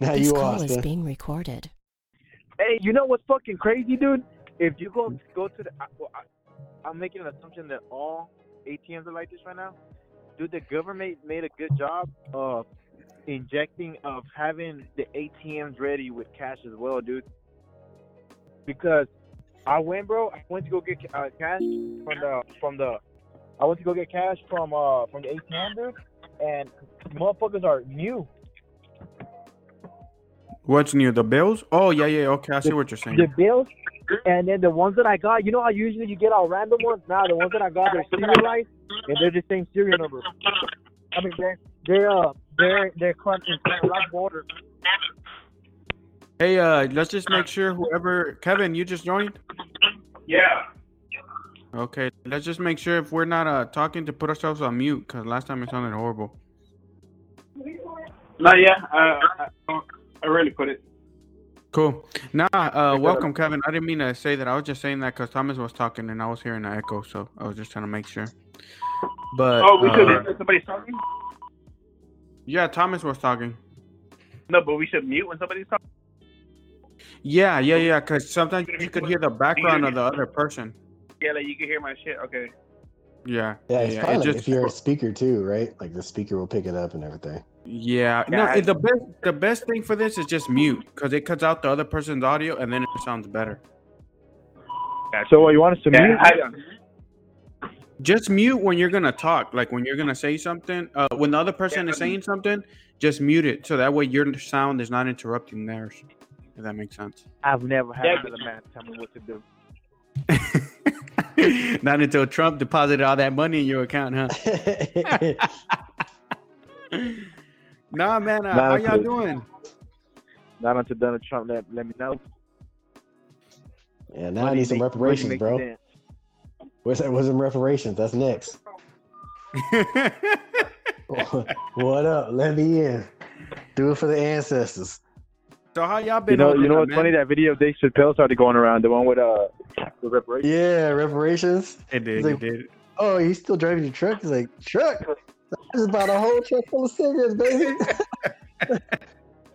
Now This you call lost. is huh? being recorded. Hey, you know what's fucking crazy, dude? If you go go to the, I, well, I, I'm making an assumption that all ATMs are like this right now. Dude, the government made a good job of injecting of having the ATMs ready with cash as well, dude. Because I went, bro. I went to go get uh, cash from the from the. I went to go get cash from uh from the ATM, dude, and motherfuckers are new. What's new? The bills? Oh yeah, yeah. Okay, I see what you're saying. the bills, and then the ones that I got, you know how usually you get all random ones. Now the ones that I got, they're serialized, and they're the same serial number. I mean, they're they're uh they're they're crunch in like border. Hey, uh, let's just make sure whoever Kevin, you just joined. Yeah. Okay, let's just make sure if we're not uh talking to put ourselves on mute because last time it sounded horrible. No, yeah. Uh, I, really put it. Cool. Nah, uh, welcome, Kevin. I didn't mean to say that. I was just saying that because Thomas was talking and I was hearing an echo, so I was just trying to make sure. But Oh, we should. uh, somebody's talking. yeah, Thomas was talking. No, but we should mute when somebody's talking. Yeah, yeah, yeah. Because sometimes you could hear the background of the other person. Yeah, like you can hear my shit. Okay. Yeah, Yeah, it's yeah. probably It like just if you're a speaker too, right? Like the speaker will pick it up and everything. Yeah, no. I- The best, the best thing for this is just mute because it cuts out the other person's audio and then it sounds better. So what you want us to Yeah, mute? I, Just mute when you're gonna talk, like when you're gonna say something. Uh, when the other person Yeah, is saying something, just mute it so that way your sound is not interrupting theirs. If that makes sense. I've never had Yeah, another man tell me what to do. not until Trump deposited all that money in your account, huh? nah, man. Uh, how y'all doing? Not until Donald Trump let, let me know. yeah, now I need some make- reparations, bro. you dance. Where's that? Where's some reparations? That's next. what up? Let me in. Do it for the ancestors. so how y'all been? You know, you know what's man? funny? That video of Dave Chappelle started going around. The one with uh, the reparations. Yeah, reparations. It did. It's It did. Oh, he's still driving your truck. He's like, truck. This is about a whole truck full of cigarettes, baby.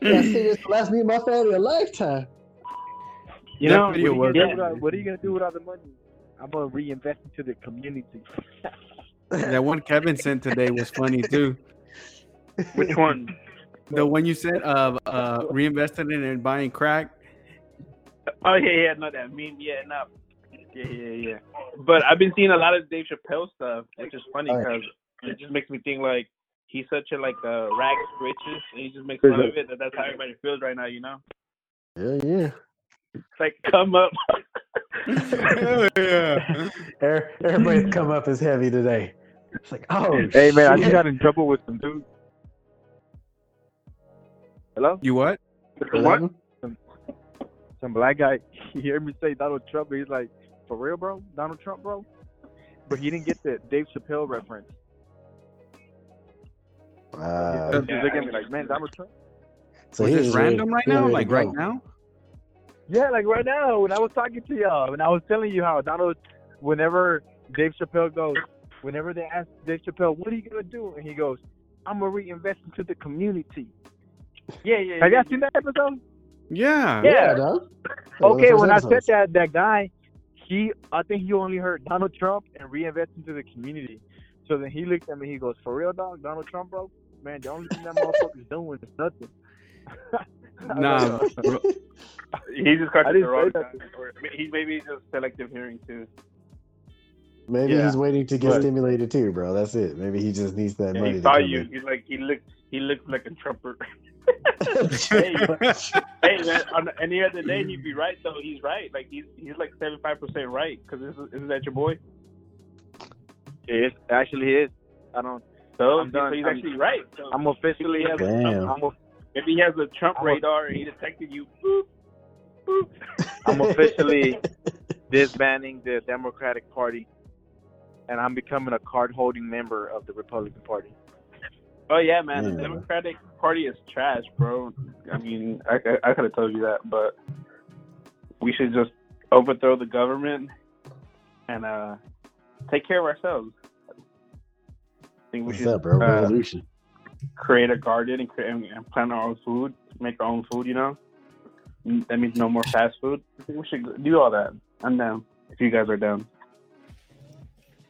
That cigarettes last me and my family a lifetime. You That know, what are you, was- gonna do without- what are you gonna do with all the money? I'm gonna reinvest into the community. That one Kevin sent today was funny too. which one? The one you said of uh, reinvesting it and buying crack. Oh yeah, yeah, no, that meme. Yeah, no. Yeah, yeah, yeah. But I've been seeing a lot of Dave Chappelle stuff, which is funny Oh, yeah. because it just makes me think like he's such a like uh, rags to riches, and he just makes fun of it. That that's how everybody feels right now, you know. Yeah, yeah. It's like come up. Hell yeah. Er- Everybody's come up as heavy today. It's like, oh, Hey man, I just got in trouble with some dude. Hello? You what? what? Some black guy. He heard me say Donald Trump. and He's like, for real, bro? Donald Trump, bro? But he didn't get the Dave Chappelle reference. Wow. He was looking at me like, man, Donald Trump. So Was he this random right now? Like right now? Yeah, like right now when I was talking to y'all, when I was telling you how Donald, whenever Dave Chappelle goes, whenever they ask Dave Chappelle, what are you gonna do, and he goes, I'm gonna reinvest into the community. Yeah, yeah. Have y'all seen that episode? Yeah. Yeah. dog. Okay, when I said that, that guy, he, I think he only heard Donald Trump and reinvest into the community. So then he looked at me, he goes, "For real, dog, Donald Trump, bro? Man, the only thing that motherfucker's doing is nothing." I Nah, was like, bro. He just caught I it didn't the wrong say time. Or he's maybe just selective hearing too. Maybe Yeah. he's waiting to get But- stimulated too, bro. That's it. Maybe he just needs that Yeah, money. he saw you. in. He's like he looked. He looked like a Trumper. hey, hey, man. On any other day, he'd be right though. He's right. Like he's he's like seventy five percent right. Cause isn't, isn't that your boy? It is actually he is. I don't. So, I'm done. so he's I'm- actually right. So I'm officially. he has a Damn. Trump, I'm, a, maybe he has a Trump I'm a- radar and he detected you. Boop, boop. I'm officially disbanding the Democratic Party, and I'm becoming a card-holding member of the Republican Party. Oh yeah, man. Yeah. The Democratic Party is trash, bro. I mean, I I, I could have told you that, but we should just overthrow the government and uh take care of ourselves. I think we What's should. up, bro? uh, Revolution. create a garden and, create, and plant our own food, make our own food. You know, that means no more fast food. I think we should do all that. I'm down if you guys are down.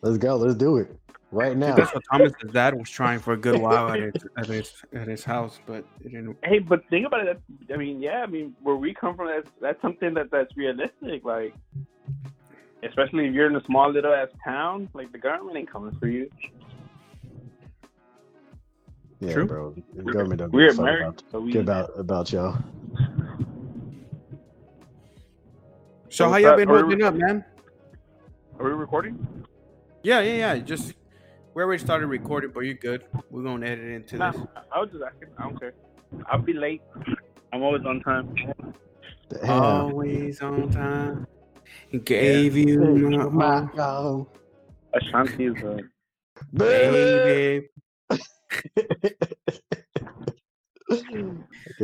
Let's go. Let's do it right now. That's what Thomas's dad was trying for a good while at his at his, at his house, but it didn't. Hey, but think about it. I mean, yeah, I mean, where we come from, that's that's something that that's realistic. Like, especially if you're in a small little ass town, like the government ain't coming for you. Yeah, True. bro. The government don't We're give American, about, so we. care about about y'all. So So how y'all been are we- holding up, man? Are we recording? Yeah, yeah, yeah. Just we already started recording, but you're good. We're gonna edit into Nah, this. I was just asking. I don't care. I'll be late. I'm always on time. Damn. Always on time. Gave you my all, Oh, Ashanti is uh, baby. baby.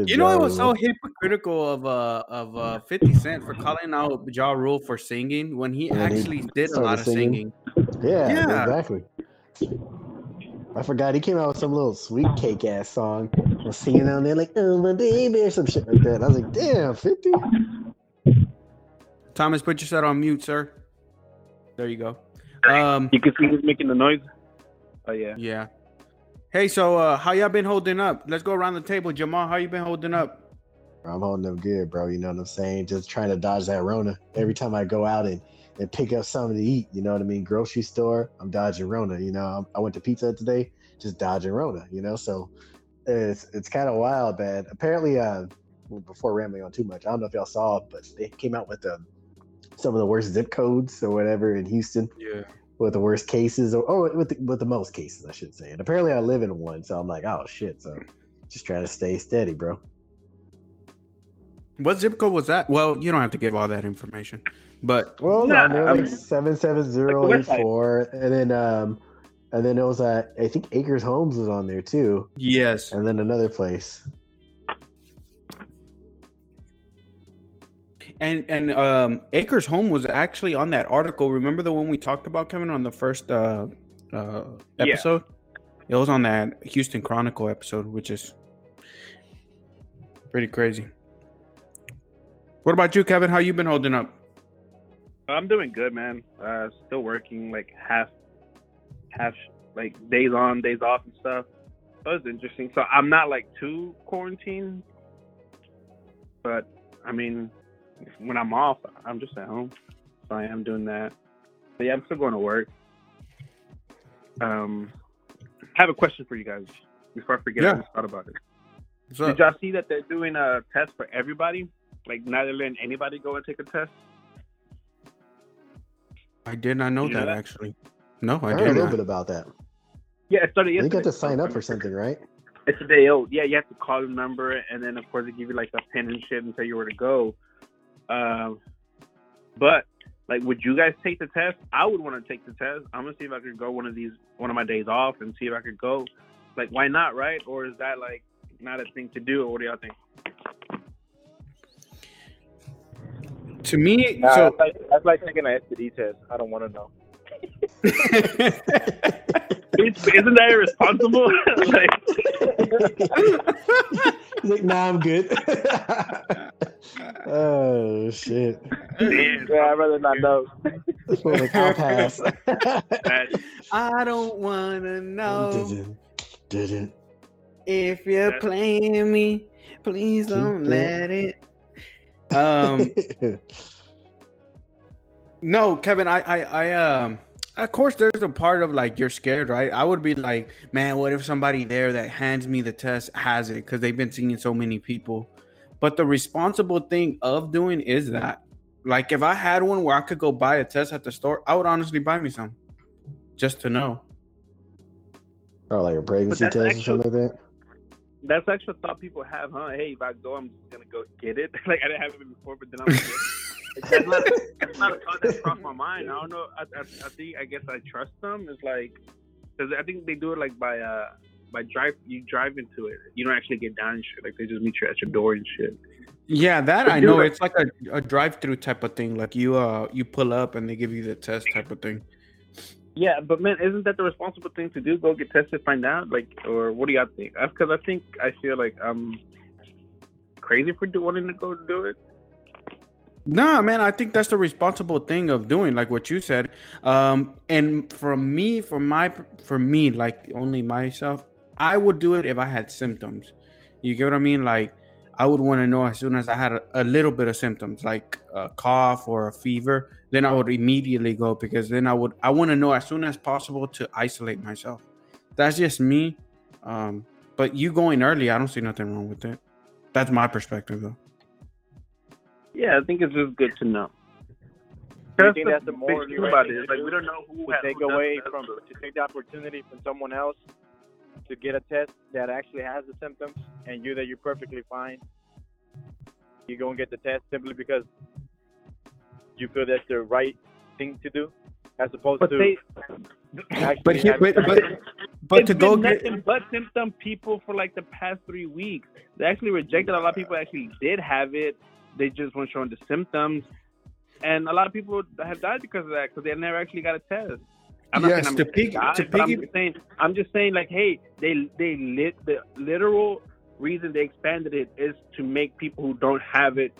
You know, it was so hypocritical of uh of uh 50 Cent for calling out Ja Rule for singing when he And he actually did a lot of singing. singing. Yeah, Yeah. exactly. I forgot he came out with some little sweet cake ass song, I was singing on there like "Oh my baby" or some shit like that. I was like, "Damn, 50? Thomas, put yourself on mute, sir. There you go. Um, you can see he's making the noise. Oh yeah. yeah. Hey, so uh, how y'all been holding up? Let's go around the table. Jamal, how you been holding up? I'm holding up good, bro. You know what I'm saying? Just trying to dodge that Rona. Every time I go out and, and pick up something to eat, you know what I mean? Grocery store, I'm dodging Rona. You know, I'm, I went to pizza today, just dodging Rona. You know, so it's it's kind of wild, man. Apparently, uh, well, before rambling on too much, I don't know if y'all saw, but they came out with um, some of the worst zip codes or whatever in Houston Yeah. with the worst cases, or, or with the, with the most cases, I should say. And apparently, I live in one, so I'm like, oh shit. So just trying to stay steady, bro. What zip code was that? Well, you don't have to give all that information, but Well, Nah, no, they're I like mean, seven seven zero eight like the four, and then um, and then it was uh, I think Acres Homes was on there too, yes. and then another place. And and um, Acres Home was actually on that article. Remember the one we talked about, Kevin, on the first uh, uh, Yeah. episode? It was on that Houston Chronicle episode, which is pretty crazy. What about you, Kevin? How you been holding up? I'm doing good, man. Uh, still working like half, half like days on, days off and stuff. That was interesting. So I'm not like too quarantined, but I mean, when I'm off, I'm just at home. So I am doing that. But yeah, I'm still going to work. Um, I have a question for you guys before I forget. Yeah. I just thought about it. Did y'all see that they're doing a test for everybody? Like, not letting anybody go and take a test. I did not know You know that, that? actually. No, I I heard a did little not. bit about that. Yeah, it started You yesterday. got to sign up for something, right? It's a day old. Yeah, you have to call the number, and then of course they give you like a pin and shit and tell you where to go. Um, but like, would you guys take the test? I would want to take the test. I'm gonna see if I could go one of these, one of my days off, and see if I could go. Like, why not, right? Or is that like not a thing to do? Or what do y'all think? To me, Nah, so that's, like, that's like taking an STD test. I don't want to know. Isn't that irresponsible? like, He's like, nah, I'm good. oh shit! Yeah, I'd rather not know. This one was, I'll pass. that- I don't wanna know Didn't, didn't. if you're playing me. Please don't let it. Um. No, Kevin, I, I, I, um, of course, there's a part of like you're scared, right? I would be like, man, what if somebody there that hands me the test has it because they've been seeing so many people. But the responsible thing of doing is that, like, if I had one where I could go buy a test at the store, I would honestly buy me some, just to know. or like a pregnancy that's test or something like that. That's actually a thought people have, huh? Hey, if I go, I'm just gonna go get it. like I didn't have it before, but then I'm. Gonna get it. Like, that's, not, that's not a thought that crossed my mind. I don't know. I, I, I think I guess I trust them. It's like because I think they do it like by uh by drive. You drive into it. You don't actually get down and shit. Like they just meet you at your door and shit. Yeah, that But I know. it- It's like a, a drive-through type of thing. Like you, uh, you pull up and they give you the test type of thing. Yeah, but man, isn't that the responsible thing to do? Go get tested, find out, like, or what do y'all think? Because I think I feel like I'm crazy for do- wanting to go do it. Nah, man, I think that's the responsible thing of doing, like what you said. Um, and for me, for my, for me, like only myself, I would do it if I had symptoms. You get what I mean? Like, I would want to know as soon as I had a, a little bit of symptoms, like a cough or a fever, then I would immediately go because then I would, I want to know as soon as possible to isolate myself. That's just me. Um, but you going early, I don't see nothing wrong with it. That's my perspective, though. Yeah, I think it's just good to know. Do you That's think the that's the big morally thing about it. like we don't know who to take who away from to take the opportunity from someone else to get a test that actually has the symptoms and you that you're perfectly fine you go and get the test simply because you feel that's the right thing to do as opposed But to they, actually But here, but, but, but it's to go been get, nothing but symptom people for like the past three weeks. They actually rejected. A lot of people actually did have it. They just weren't showing the symptoms, and a lot of people have died because of that because they never actually got a test. I'm not Yes, saying to I'm pig- die, to but I'm just saying I'm just saying like, hey, they they lit the literal reason they expanded it is to make people who don't have it.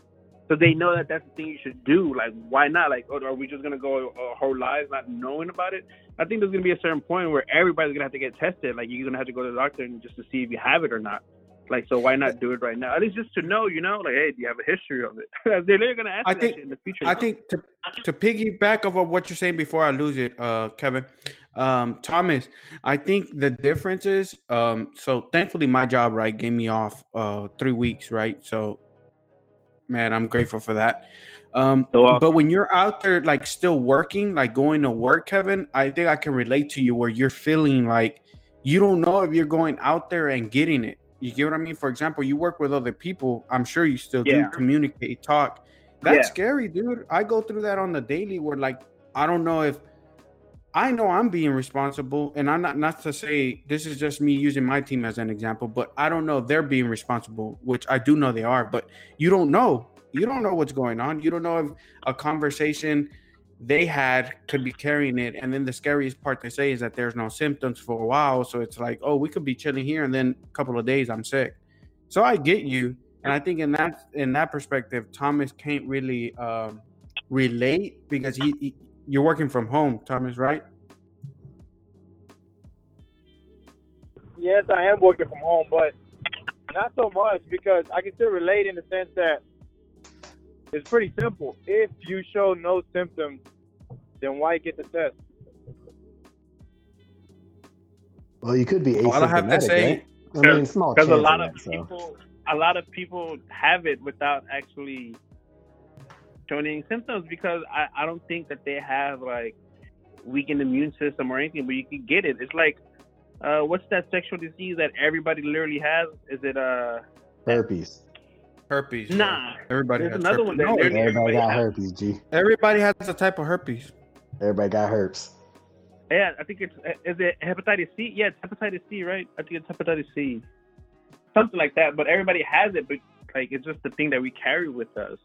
So they know that that's the thing you should do. Like, why not? Like, are we just gonna go our whole lives not knowing about it? I think there's gonna be a certain point where everybody's gonna have to get tested. Like, you're gonna have to go to the doctor and just to see if you have it or not. Like, so why not do it right now? At least just to know, you know, like, hey, do you have a history of it? They're gonna ask I that think- in the future. I think to to piggyback off of what you're saying before I lose it, uh, Kevin, um, Thomas, I think the difference is, um, so thankfully my job right gave me off uh three weeks, right? So, man, I'm grateful for that. Um, but when you're out there like still working, like going to work, Kevin, I think I can relate to you where you're feeling like you don't know if you're going out there and getting it. You get what I mean? For example, you work with other people. I'm sure you still do communicate, talk. That's Yeah. scary, dude. I go through that on the daily where like I don't know if I know I'm being responsible, and I'm not not to say this is just me using my team as an example, but I don't know if they're being responsible, which I do know they are, but you don't know. You don't know what's going on. You don't know if a conversation they had could be carrying it. And then the scariest part they say is that there's no symptoms for a while. So it's like, oh, we could be chilling here and then a couple of days I'm sick. So I get you. And I think in that in that perspective, Thomas can't really um, relate because he, he you're working from home, Thomas, right? yes I am working from home but not so much because I can still relate in the sense that it's pretty simple if you show no symptoms then why get the test Well, you could be All I have to asymptomatic, say, right? I mean, small because a lot of of so. people, a lot of people have it without actually showing symptoms because I, I don't think that they have like weakened immune system or anything, but you can get it. It's like, uh, what's that sexual disease that everybody literally has? Is it uh? herpes. herpes. Nah. Everybody There's has another herpes. one that No, literally- Everybody got herpes, G. everybody has a type of herpes. Everybody got herpes. Yeah, I think it's is it hepatitis C? Yeah, it's hepatitis C, right? I think it's hepatitis C, something like that. But everybody has it, but like it's just the thing that we carry with us,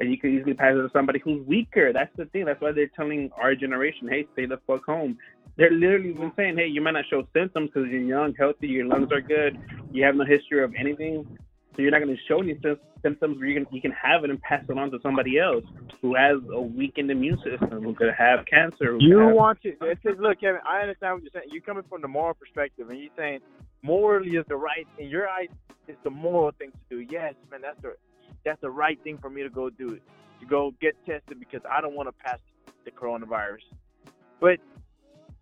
and you can easily pass it to somebody who's weaker. That's the thing. That's why they're telling our generation, "Hey, stay the fuck home." They're literally been saying, "Hey, you might not show symptoms because you're young, healthy, your lungs are good, you have no history of anything, so you're not going to show any symptoms. Where you can you can have it and pass it on to somebody else who has a weakened immune system, who could have cancer." You could have want to? It's just, look, Kevin. I understand what you're saying. You're coming from the moral perspective, and you're saying morally is the right. In your eyes, it's the moral thing to do. Yes, man, that's the that's the right thing for me to go do it. To go get tested because I don't want to pass the coronavirus. But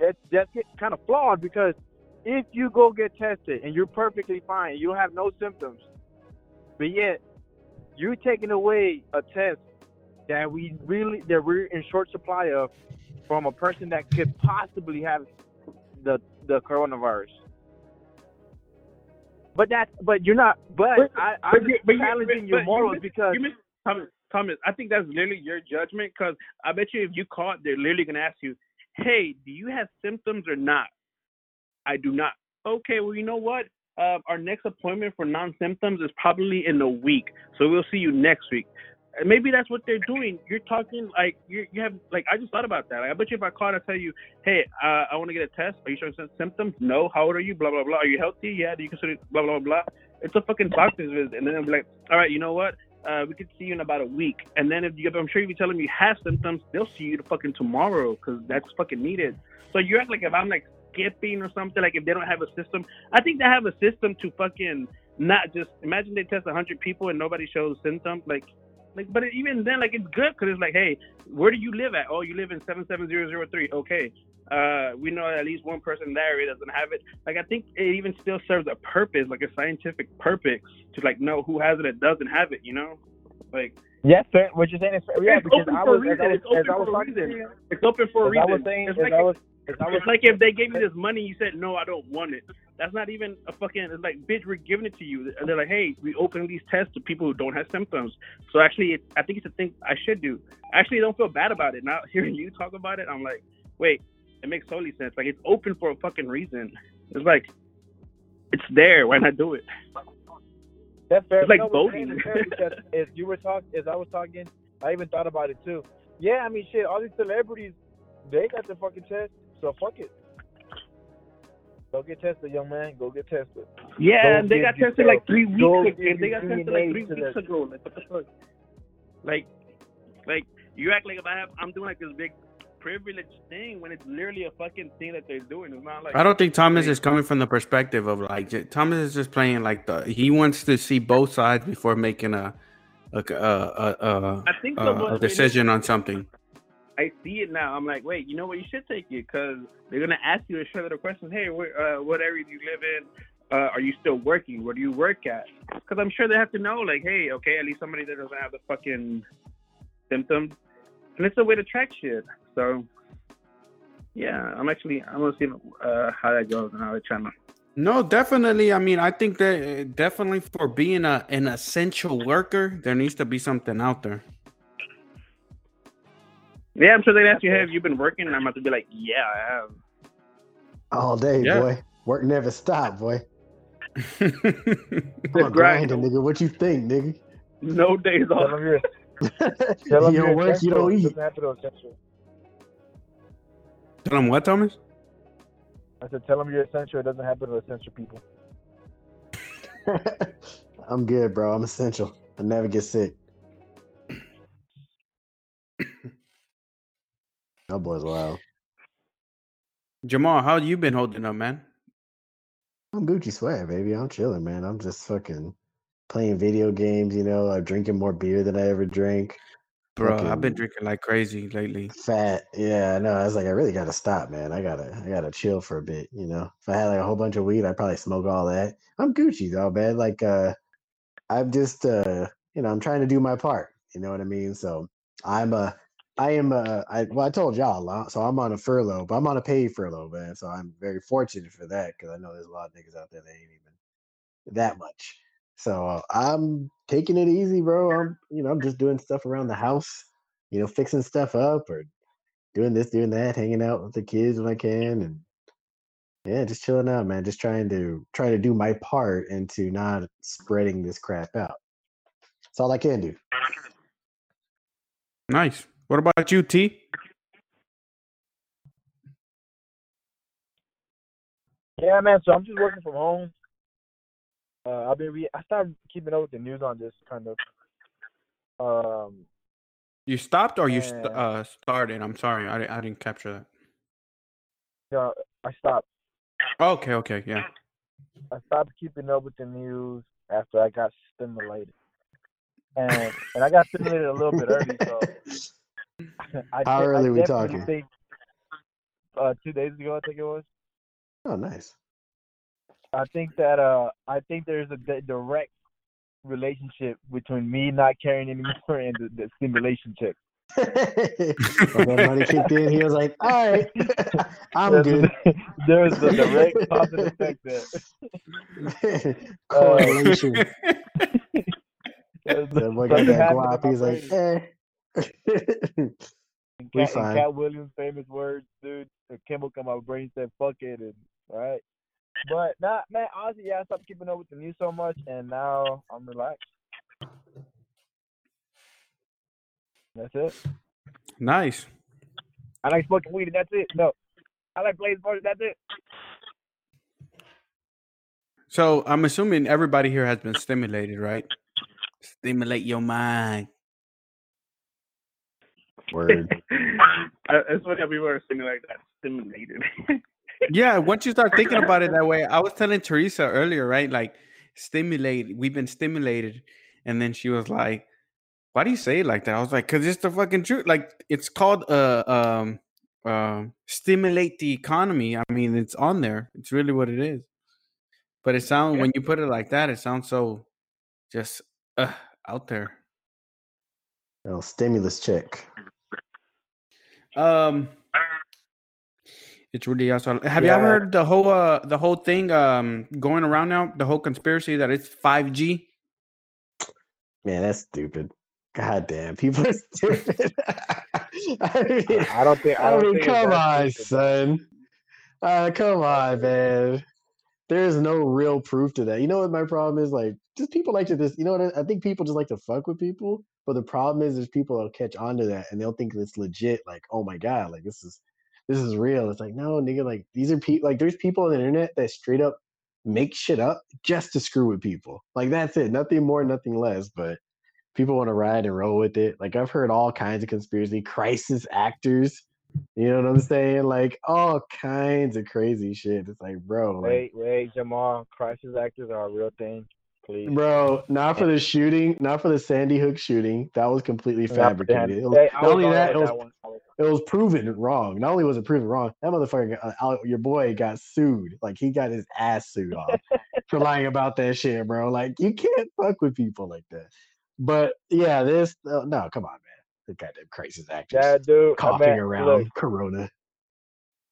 that's that's kind of flawed because if you go get tested and you're perfectly fine, you don't have no symptoms, but yet you're taking away a test that we really that we're in short supply of from a person that could possibly have the the coronavirus. But that but you're not but, But- I I'm but but challenging your morals you- because You miss Thomas. Thomas, I think that's literally your judgment because I bet you if you caught, they're literally gonna ask you, "Hey, do you have symptoms or not?" I do not. Okay, well, you know what? Uh, our next appointment for non-symptoms is probably in a week, so we'll see you next week. Maybe that's what they're doing. You're talking like you you have like I just thought about that. Like, I bet you if I called, I tell you, hey, uh, I want to get a test. Are you showing symptoms? No. How old are you? Blah blah blah. Are you healthy? Yeah. Do you consider blah blah blah? It's a fucking doctor's visit, and then I'm like, all right, you know what? Uh, we could see you in about a week. And then if you, I'm sure if you tell them you have symptoms, they'll see you the fucking tomorrow because that's fucking needed. So you act like if I'm like skipping or something, like if they don't have a system, I think they have a system to fucking not just imagine they test 100 people and nobody shows symptoms. Like, like, but even then, like it's good because it's like, hey, where do you live at? Oh, you live in 77003. Okay. Uh, we know at least one person in that area doesn't have it. Like, I think it even still serves a purpose, like a scientific purpose, to like know who has it and doesn't have it. You know, like. Yes, sir. What you're saying is yeah, it's because open I for a reason. It's open as I was for a reason. It's open for a reason. was saying, it's like I was, as I was it's like if they gave me this money, you said no, I don't want it. That's not even a fucking. It's like bitch, we're giving it to you. And they're like, hey, we open these tests to people who don't have symptoms. So actually, it, I think it's a thing I should do. I actually don't feel bad about it. Now hearing you talk about it, I'm like, wait, it makes totally sense. Like it's open for a fucking reason. It's like it's there. Why not do it? That's fair. It's like voting. is fair because as you were talking, as I was talking, I even thought about it too. Yeah, I mean, shit, all these celebrities, they got the fucking test, so fuck it. Go get tested, young man. Go get tested. Yeah, Go and they got tested like three weeks go ago. They got tested like three weeks ago. Like what the fuck? Like, like you act like if I have, I'm doing like this big privilege thing when it's literally a fucking thing that they're doing. It's not like I don't think Thomas is coming from the perspective of like j- Thomas is just playing like the he wants to see both sides before making a a a, a, a, I think the a, one a decision on something. I see it now. I'm like, wait, you know what? You should take it because they're gonna ask you a shit of questions. Hey, uh, what area do you live in? Uh, are you still working? Where do you work at? Because I'm sure they have to know, like, hey, okay, at least somebody that doesn't have the fucking symptoms, and it's a way to track shit. So, yeah, I'm actually I'm gonna see uh, how that goes and how they're trying to. No, definitely. I mean, I think that uh, definitely for being a an essential worker, there needs to be something out there. Yeah, I'm sure they'd ask you, hey, have you been working? And I'm about to be like, yeah, I have. All day, Yeah. boy. Work never stop, boy. I'm grind. grinding, nigga. What you think, nigga? No days off. them you're, you tell don't work, you don't eat. doesn't have to be essential. Tell him what, Thomas? I said, tell them you're essential. It doesn't happen to essential people. I'm good, bro. I'm essential. I never get sick. That boy's wild. Jamal, how you been holding up, man? I'm Gucci Swag, baby. I'm chilling, man. I'm just fucking playing video games, you know. I'm drinking more beer than I ever drank. Bro, I've been drinking like crazy lately. Fat. Yeah, I know. I was like, I really gotta stop, man. I gotta I gotta chill for a bit, you know. If I had like a whole bunch of weed, I'd probably smoke all that. I'm Gucci though, man. Like uh I'm just uh you know, I'm trying to do my part. You know what I mean? So I'm a I am a I well I told y'all uh, so I'm on a furlough, but I'm on a paid furlough, man. So I'm very fortunate for that because I know there's a lot of niggas out there that ain't even that much. So uh, I'm taking it easy, bro. I'm you know, I'm just doing stuff around the house, you know, fixing stuff up or doing this, doing that, hanging out with the kids when I can, and yeah, just chilling out, man. Just trying to try to do my part into not spreading this crap out. That's all I can do. Nice. What about you, T? Yeah, man. So I'm just working from home. Uh, I've been re- I started keeping up with the news on this kind of. Um, You stopped or you st- uh, started? I'm sorry, I, I didn't capture that. yeah, I stopped. Okay, okay, yeah. I stopped keeping up with the news after I got stimulated, and and I got stimulated a little bit early. So I How de- I early we talking? Think, uh, two days ago, I think it was. oh, nice. I think that uh, I think there's a direct relationship between me not caring anymore and the, the stimulation check. when money kicked in, he was like, "All right, I'm There's good." a, there's a direct positive effect there. Correlation. There's that boy something got that guap. He's like, "Eh." In we Katt, in fine. Katt Williams' famous words, dude, the chemical in my brain said, fuck it, and, right? But, nah, man, honestly, yeah, I stopped keeping up with the news so much, and now I'm relaxed. That's it. Nice. I like smoking weed, and that's it. No, I like playing sports. That's it. So I'm assuming everybody here has been stimulated, right? Stimulate your mind. Word. I- it's funny how people are stimulated that stimulated. Yeah, once you start thinking about it that way, I was telling Teresa earlier, right? Like stimulated. We've been stimulated, and then she was like, "Why do you say it like that?" I was like, "Cause it's the fucking truth. Like it's called uh um um stimulate the economy. I mean, it's on there. It's really what it is. But it sounds when you put it like that, it sounds so just uh, out there. No stimulus check. Um, it's really awesome. Have you Yeah. ever heard the whole uh the whole thing um going around now? The whole conspiracy that it's five G. Man, that's stupid. God damn, people are stupid. I mean, I don't think. I, I don't mean, think come on, stupid. son. Uh, come on, man. There's no real proof to that. You know what my problem is? Like, just people like to just, you know what? I think people just like to fuck with people. But the problem is, there's people that'll catch on to that and they'll think it's legit. Like, oh my god, like this is this is real. It's like, no, nigga, like these are people. Like, there's people on the internet that straight up make shit up just to screw with people. Like that's it. Nothing more, nothing less. But people want to ride and roll with it. Like I've heard all kinds of conspiracy crisis actors. You know what I'm saying? Like all kinds of crazy shit. It's like, bro, like, Wait, wait, Jamal. Crisis actors are a real thing. Please. bro, not for the shooting, not for the Sandy Hook shooting. That was completely fabricated. It was, Hey, not only that, it was that one. I was- it was proven wrong. Not only was it proven wrong, that motherfucker, uh, your boy, got sued. Like he got his ass sued off for lying about that shit, bro. Like you can't fuck with people like that. But yeah, this uh, no, come on, man. The goddamn crisis actors That dude, coughing mean, around Look, Corona.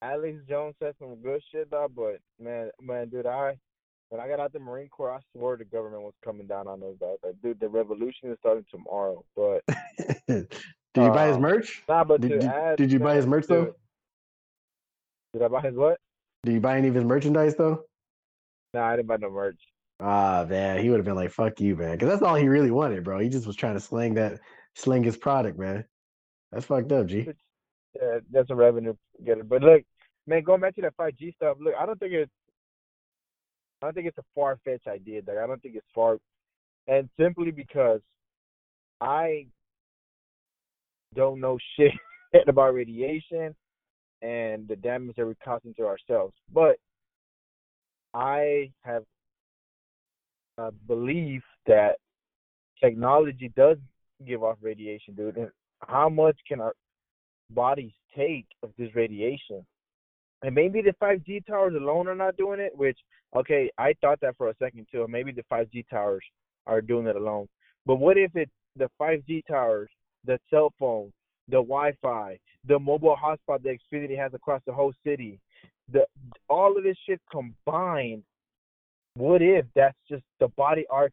Alex Jones said some good shit, though. But man, man, dude, I when I got out the Marine Corps, I swore the government was coming down on those guys. Like, dude, the revolution is starting tomorrow. But did you buy his Um, merch? nah, but Did, did, add, did you buy his merch though? Did I buy his what? Did you buy any of his merchandise though? Nah, I didn't buy no merch. Ah, man, he would have been like, "Fuck you, man," because that's all he really wanted, bro. He just was trying to sling that, sling his product, man. That's fucked up, G. Yeah, that's a revenue getter. But look, man, going back to that 5G stuff. Look, I don't think it's, I don't think it's a far fetched idea. Like, I don't think it's far, and simply because I don't know shit about radiation and the damage that we're causing to ourselves. But I have a belief that technology does give off radiation, dude. And how much can our bodies take of this radiation? And maybe the 5G towers alone are not doing it, which, okay, I thought that for a second too. Maybe the 5G towers are doing it alone. But what if it's the 5G towers, the cell phone, the Wi-Fi, the mobile hotspot that Xfinity has across the whole city, the all of this shit combined? What if that's just the body art?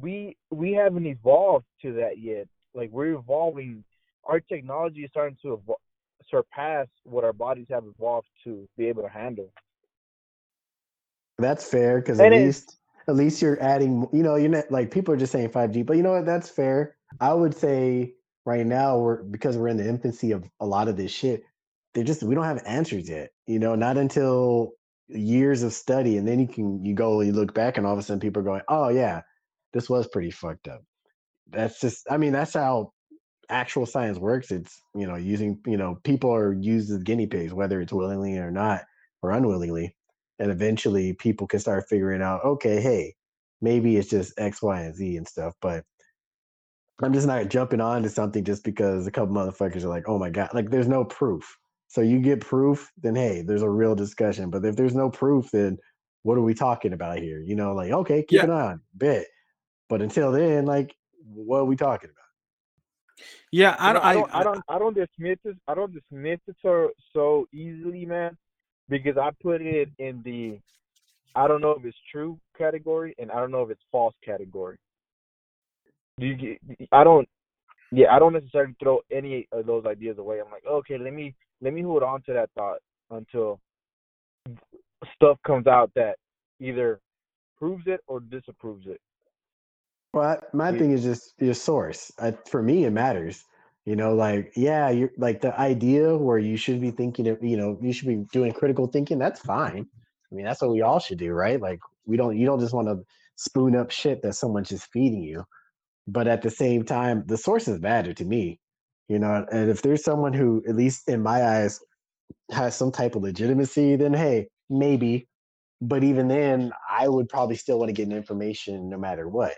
We we haven't evolved to that yet. Like we're evolving. Our technology is starting to evol- surpass what our bodies have evolved to be able to handle. That's fair because at is. least, at least you're adding. You know, you're not like people are just saying 5G, but you know what? That's fair. I would say right now we're because we're in the infancy of a lot of this shit. They're just we don't have answers yet. You know, not until years of study, and then you can you go you look back, and all of a sudden people are going, "Oh yeah, this was pretty fucked up." That's just. I mean, that's how actual science works. It's you know using you know people are used as guinea pigs, whether it's willingly or not or unwillingly, and eventually people can start figuring out, okay, hey, maybe it's just X, Y, and Z and stuff. But I'm just not jumping on to something just because a couple motherfuckers are like, oh my god, like there's no proof. So you get proof, then hey, there's a real discussion. But if there's no proof, then what are we talking about here? You know, like okay, keep Yeah. an eye on, it, bet. But until then, like, what are we talking about? Yeah, I You know, don't. I don't, I don't, I don't dismiss it. I don't dismiss it so so easily, man, because I put it in the I don't know if it's true category and I don't know if it's false category. Do you get? I don't. Yeah, I don't necessarily throw any of those ideas away. I'm like, okay, let me let me hold on to that thought until stuff comes out that either proves it or disapproves it. Well, I, my Yeah. thing is just your source. I, for me, it matters. You know, like yeah, you're like the idea where you should be thinking of, you know, you should be doing critical thinking. That's fine. I mean, that's what we all should do, right? Like we don't, you don't just want to spoon up shit that someone's just feeding you. But at the same time, the sources matter to me. You know, and if there's someone who, at least in my eyes, has some type of legitimacy, then hey, maybe. But even then, I would probably still want to get information no matter what.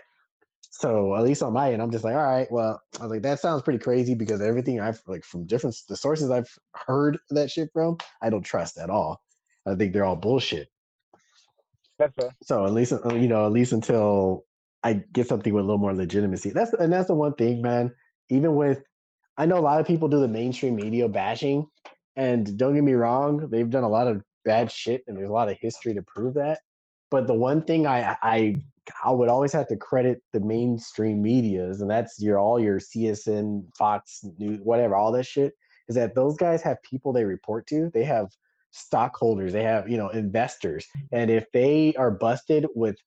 So at least on my end, I'm just like, all right, well, I was like, that sounds pretty crazy because everything I've like from different the sources I've heard that shit from, I don't trust at all. I think they're all bullshit. That's fair. So at least uh, you know, at least until I get something with a little more legitimacy. That's and that's the one thing, man. Even with, I know a lot of people do the mainstream media bashing, and don't get me wrong, they've done a lot of bad shit, and there's a lot of history to prove that. But the one thing I I I would always have to credit the mainstream medias, and that's your all your CSN, Fox News, whatever, all that shit, is that those guys have people they report to. They have stockholders, they have you know investors, and if they are busted with,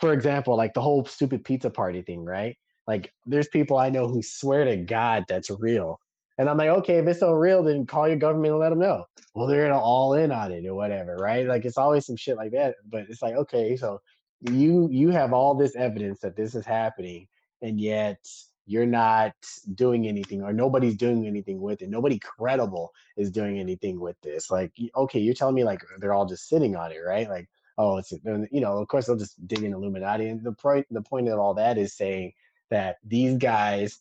for example, like the whole stupid pizza party thing, right? Like there's people I know who swear to God that's real. And I'm like, okay, if it's so real, then call your government and let them know. Well, they're gonna all in on it or whatever, right? Like it's always some shit like that. But it's like, okay, so you you have all this evidence that this is happening, and yet you're not doing anything, or nobody's doing anything with it. Nobody credible is doing anything with this. Like, okay, you're telling me like they're all just sitting on it, right? Like, oh, it's you know, of course they'll just dig in Illuminati. And the point the point of all that is saying that these guys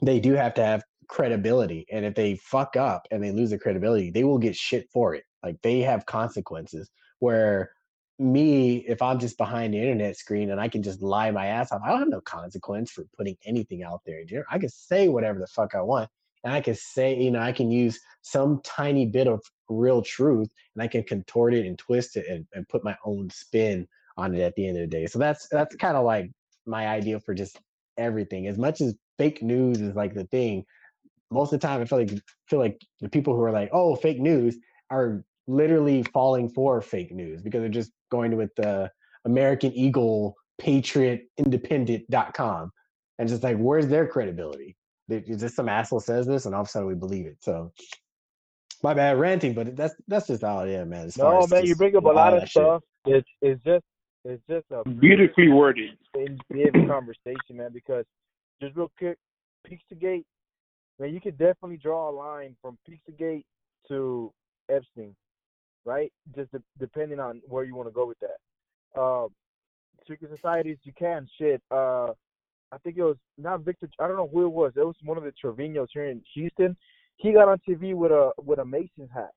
they do have to have credibility and if they fuck up and they lose their credibility they will get shit for it like they have consequences where me if i'm just behind the internet screen and i can just lie my ass off i don't have no consequence for putting anything out there i can say whatever the fuck i want and i can say you know i can use some tiny bit of real truth and i can contort it and twist it and, and put my own spin on it at the end of the day. So that's that's kind of like my idea for just everything. As much as fake news is like the thing most of the time I feel like feel like the people who are like, oh, fake news are literally falling for fake news because they're just going with the American Eagle Patriot Independent.com. And just like, where's their credibility? Is this some asshole says this and all of a sudden we believe it. So my bad ranting, but that's that's just all yeah, man. As no, man, you bring up a lot of stuff. It's it's just it's just a beautifully worded in conversation, man, because just real quick, Pizzagate man, you could definitely draw a line from Pizzagate to Epstein, right? Just de- depending on where you want to go with that. Uh, secret societies, you can shit. Uh, I think it was not Victor. I don't know who it was. It was one of the Treviños here in Houston. He got on TV with a with a Mason's hat.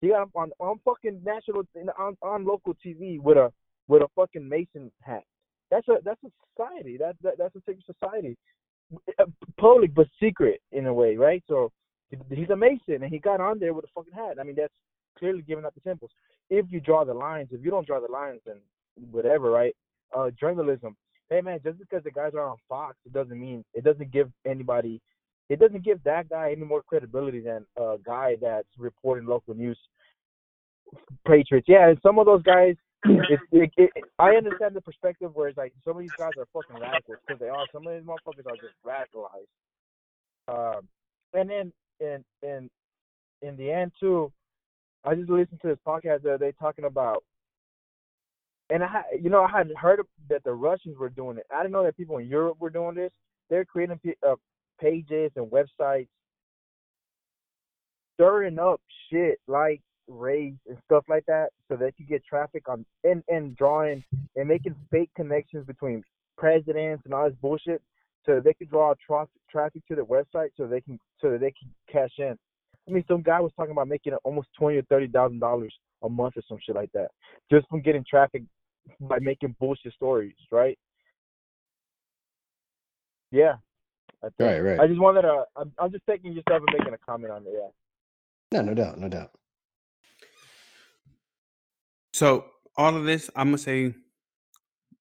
He got on on fucking national on on local TV with a with a fucking Mason hat. That's a that's a society. That, that that's a secret society. Uh, public but secret in a way, right? So he's a Mason and he got on there with a fucking hat. I mean, that's clearly giving up the symbols. If you draw the lines, if you don't draw the lines, then whatever, right? Uh, journalism. Hey man, just because the guys are on Fox, it doesn't mean it doesn't give anybody, it doesn't give that guy any more credibility than a guy that's reporting local news. Patriots, yeah, some of those guys it, it, it, I understand the perspective where it's like some of these guys are fucking radicals because they are. Some of these motherfuckers are just radicalized. Um, and then in in in the end too, I just listened to this podcast the other day talking about, and I you know I hadn't heard that the Russians were doing it. I didn't know that people in Europe were doing this. They're creating uh, pages and websites, stirring up shit like race and stuff like that so that you get traffic on and, and drawing and making fake connections between presidents and all this bullshit so they can draw traffic traffic to the website so they can so that they can cash in. I mean some guy was talking about making almost twenty or thirty thousand dollars a month or some shit like that. Just from getting traffic by making bullshit stories, right? Yeah. Right, right. I just wanted to. I'm, I'm just taking yourself and making a comment on it. Yeah. No, no doubt, no doubt. So all of this, I'm gonna say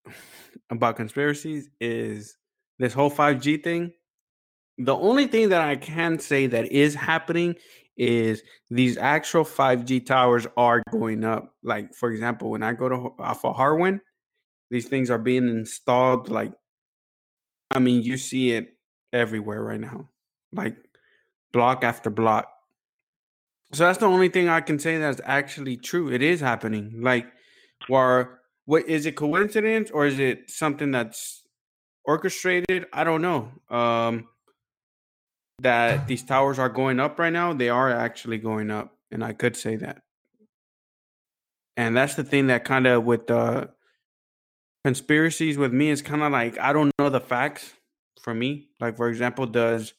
about conspiracies is this whole 5G thing. The only thing that I can say that is happening is these actual 5G towers are going up. Like for example, when I go to of Harwin, these things are being installed. Like, I mean, you see it everywhere right now. like block after block. So that's the only thing I can say that's actually true. It is happening. Like, where what is it coincidence or is it something that's orchestrated? I don't know. Um, that these towers are going up right now. They are actually going up, and I could say that. And that's the thing that kind of with the conspiracies with me is kind of like I don't know the facts for me. Like for example, does